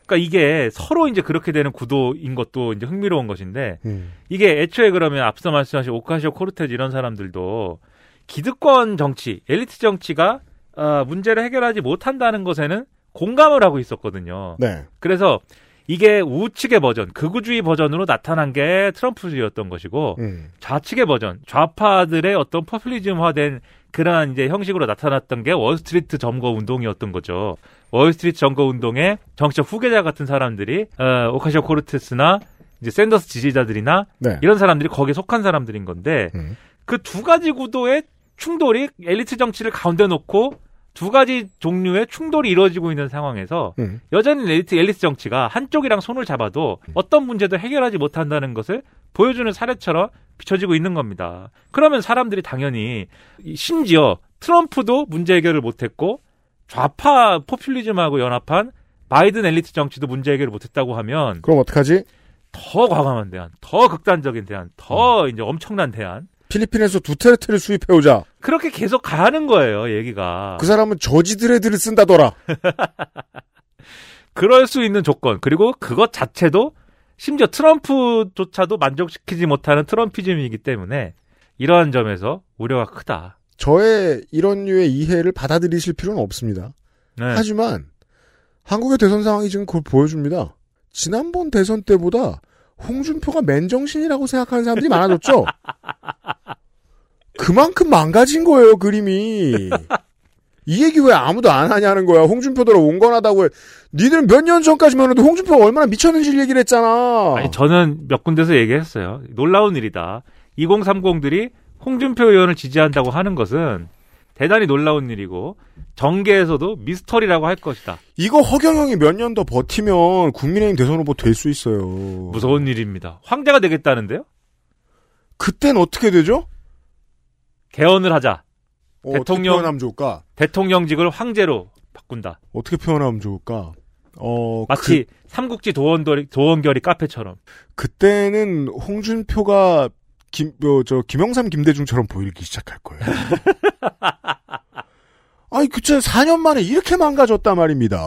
[SPEAKER 9] 그러니까 이게 서로 이제 그렇게 되는 구도인 것도 이제 흥미로운 것인데
[SPEAKER 2] 음.
[SPEAKER 9] 이게 애초에 그러면 앞서 말씀하신 오카시오 코르테즈 이런 사람들도 기득권 정치, 엘리트 정치가 어, 문제를 해결하지 못한다는 것에는 공감을 하고 있었거든요.
[SPEAKER 2] 네.
[SPEAKER 9] 그래서 이게 우측의 버전, 극우주의 버전으로 나타난 게 트럼프였던 것이고
[SPEAKER 2] 음.
[SPEAKER 9] 좌측의 버전, 좌파들의 어떤 포퓰리즘화된 그러한 이제 형식으로 나타났던 게 월스트리트 점거 운동이었던 거죠. 월스트리트 점거 운동의 정치적 후계자 같은 사람들이 어, 오카시오 코르테스나 이제 샌더스 지지자들이나
[SPEAKER 2] 네.
[SPEAKER 9] 이런 사람들이 거기에 속한 사람들인 건데
[SPEAKER 2] 음.
[SPEAKER 9] 그두 가지 구도의 충돌이 엘리트 정치를 가운데 놓고 두 가지 종류의 충돌이 이루어지고 있는 상황에서
[SPEAKER 2] 음.
[SPEAKER 9] 여전히 엘리트, 엘리트 정치가 한쪽이랑 손을 잡아도 어떤 문제도 해결하지 못한다는 것을 보여주는 사례처럼 비춰지고 있는 겁니다. 그러면 사람들이 당연히 이- 심지어 트럼프도 문제 해결을 못했고 좌파 포퓰리즘하고 연합한 바이든 엘리트 정치도 문제 해결을 못했다고 하면
[SPEAKER 2] 그럼 어떡하지?
[SPEAKER 9] 더 과감한 대안, 더 극단적인 대안, 더 이제 엄청난 대안
[SPEAKER 2] 필리핀에서 두테르테를 수입해오자.
[SPEAKER 9] 그렇게 계속 가는 거예요 얘기가.
[SPEAKER 2] 그 사람은 저지드레드를 쓴다더라.
[SPEAKER 9] 그럴 수 있는 조건 그리고 그것 자체도 심지어 트럼프조차도 만족시키지 못하는 트럼피즘이기 때문에 이러한 점에서 우려가 크다.
[SPEAKER 2] 저의 이런 류의 이해를 받아들이실 필요는 없습니다.
[SPEAKER 9] 네.
[SPEAKER 2] 하지만 한국의 대선 상황이 지금 그걸 보여줍니다. 지난번 대선 때보다 홍준표가 맨정신이라고 생각하는 사람들이 많아졌죠? 그만큼 망가진 거예요, 그림이. 이 얘기 왜 아무도 안 하냐는 거야. 홍준표더러 온건하다고 해. 니들은 몇 년 전까지만 해도 홍준표가 얼마나 미쳤는지 얘기를 했잖아.
[SPEAKER 9] 아니, 저는 몇 군데서 얘기했어요. 놀라운 일이다. 2030들이 홍준표 의원을 지지한다고 하는 것은 대단히 놀라운 일이고 정계에서도 미스터리라고 할 것이다.
[SPEAKER 2] 이거 허경영이 몇 년 더 버티면 국민의힘 대선 후보 될 수 있어요.
[SPEAKER 9] 무서운 일입니다. 황제가 되겠다는데요?
[SPEAKER 2] 그땐 어떻게 되죠?
[SPEAKER 9] 개헌을 하자.
[SPEAKER 2] 어,
[SPEAKER 9] 대통령-
[SPEAKER 2] 표현하면 좋을까?
[SPEAKER 9] 대통령직을 황제로 바꾼다.
[SPEAKER 2] 어떻게 표현하면 좋을까? 어,
[SPEAKER 9] 마치 삼국지 도원결이, 도원결이 카페처럼.
[SPEAKER 2] 그, 때는 홍준표가 김, 어, 저, 김영삼, 김대중처럼 보이기 시작할 거예요. 아니, 그쵸. 4년 만에 이렇게 망가졌단 말입니다.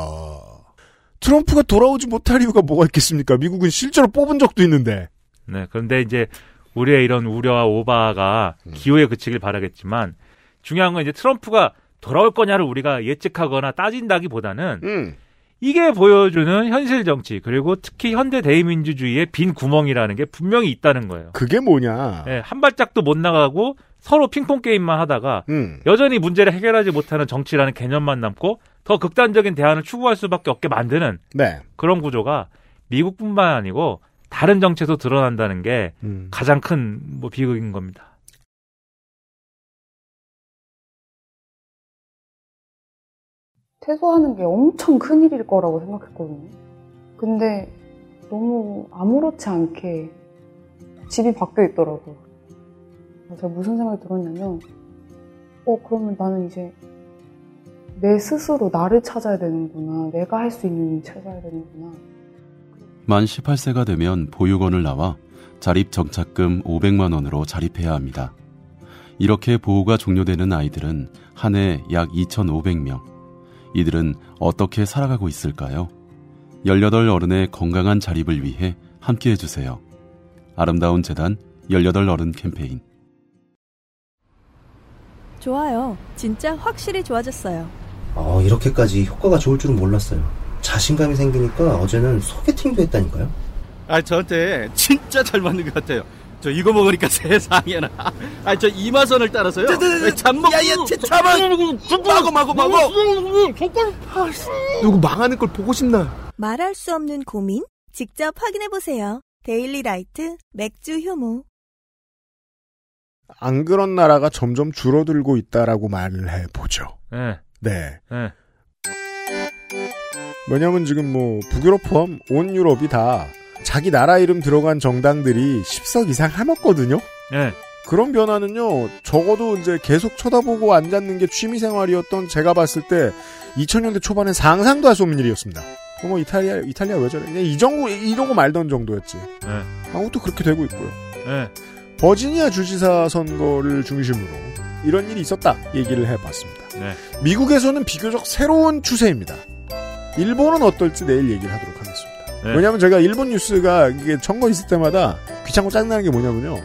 [SPEAKER 2] 트럼프가 돌아오지 못할 이유가 뭐가 있겠습니까? 미국은 실제로 뽑은 적도 있는데.
[SPEAKER 9] 네. 그런데 이제 우리의 이런 우려와 오바가
[SPEAKER 2] 음.
[SPEAKER 9] 기호에 그치길 바라겠지만 중요한 건 이제 트럼프가 돌아올 거냐를 우리가 예측하거나 따진다기보다는
[SPEAKER 2] 음.
[SPEAKER 9] 이게 보여주는 현실 정치 그리고 특히 현대 대의민주주의의 빈 구멍이라는 게 분명히 있다는 거예요.
[SPEAKER 2] 그게 뭐냐.
[SPEAKER 9] 예, 한 발짝도 못 나가고 서로 핑퐁 게임만 하다가
[SPEAKER 2] 음.
[SPEAKER 9] 여전히 문제를 해결하지 못하는 정치라는 개념만 남고 더 극단적인 대안을 추구할 수밖에 없게 만드는
[SPEAKER 2] 네.
[SPEAKER 9] 그런 구조가 미국뿐만 아니고 다른 정치에서 드러난다는 게
[SPEAKER 2] 음.
[SPEAKER 9] 가장 큰 뭐 비극인 겁니다.
[SPEAKER 12] 퇴소하는 게 엄청 큰 일일 거라고 생각했거든요. 근데 너무 아무렇지 않게 집이 바뀌어 있더라고요. 제가 무슨 생각이 들었냐면, 어, 그러면 나는 이제 내 스스로 나를 찾아야 되는구나. 내가 할 수 있는 일 찾아야 되는구나.
[SPEAKER 11] 만 18세가 되면 보육원을 나와 자립 정착금 500만 원으로 자립해야 합니다. 이렇게 보호가 종료되는 아이들은 한 해 약 2,500명. 이들은 어떻게 살아가고 있을까요? 18 어른의 건강한 자립을 위해 함께 해주세요. 아름다운 재단 18 어른 캠페인.
[SPEAKER 13] 좋아요. 진짜 확실히 좋아졌어요.
[SPEAKER 7] 어, 이렇게까지 효과가 좋을 줄은 몰랐어요. 자신감이 생기니까 어제는 소개팅도 했다니까요.
[SPEAKER 14] 아, 저한테 진짜 잘 맞는 것 같아요. 저 이거 먹으니까 세상에나. 아, 저 이마선을 따라서요. 잠먹. 야야, 제 잠은 마고 마고 마고. 누구 망하는 걸 보고 싶나?
[SPEAKER 13] 말할 수 없는 고민? 직접 확인해 보세요. 데일리 라이트 맥주 효모.
[SPEAKER 2] 안 그런 나라가 점점 줄어들고 있다라고 말을 해보죠.
[SPEAKER 9] 네.
[SPEAKER 2] 네.
[SPEAKER 9] 네.
[SPEAKER 2] 왜냐면 지금 뭐 북유럽 포함 온 유럽이 다 자기 나라 이름 들어간 정당들이 10석 이상 해먹거든요.
[SPEAKER 9] 네.
[SPEAKER 2] 그런 변화는요, 적어도 이제 계속 쳐다보고 앉았는 게 취미생활이었던 제가 봤을 때 2000년대 초반엔 상상도 할 수 없는 일이었습니다. 뭐 이탈리아, 이탈리아 왜 저래? 그냥 이 정도, 이러고 말던 정도였지.
[SPEAKER 9] 네.
[SPEAKER 2] 한국도 그렇게 되고 있고요.
[SPEAKER 9] 네.
[SPEAKER 2] 버지니아 주지사 선거를 중심으로 이런 일이 있었다 얘기를 해봤습니다.
[SPEAKER 9] 네.
[SPEAKER 2] 미국에서는 비교적 새로운 추세입니다. 일본은 어떨지 내일 얘기를 하도록 하겠습니다.
[SPEAKER 9] 네.
[SPEAKER 2] 왜냐하면 제가 일본 뉴스가 이게 청거 있을 때마다 귀찮고 짜증나는 게 뭐냐면요.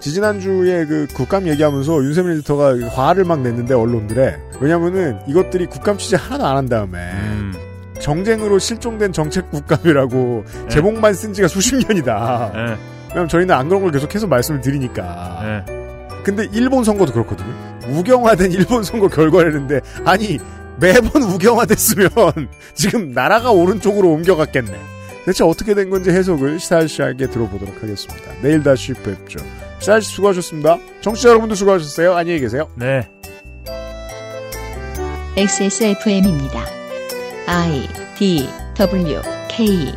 [SPEAKER 2] 지지난주에 그 국감 얘기하면서 윤세민 에디터가 화를 막 냈는데 언론들에 왜냐면은 이것들이 국감 취재 하나도 안 한 다음에
[SPEAKER 9] 음.
[SPEAKER 2] 정쟁으로 실종된 정책 국감이라고 제목만 쓴 지가 수십 년이다.
[SPEAKER 9] 예.
[SPEAKER 2] 왜냐면 저희는 안 그런 걸 계속해서 말씀을 드리니까.
[SPEAKER 9] 예.
[SPEAKER 2] 근데 일본 선거도 그렇거든요. 우경화된 일본 선거 결과라는데 아니 매번 우경화됐으면 지금 나라가 오른쪽으로 옮겨갔겠네. 대체 어떻게 된 건지 해석을 시사할 씨에게 들어보도록 하겠습니다. 내일 다시 뵙죠. 시사할 씨 수고하셨습니다. 청취자 여러분도 수고하셨어요. 안녕히 계세요.
[SPEAKER 9] 네.
[SPEAKER 1] XSFM입니다. I D W K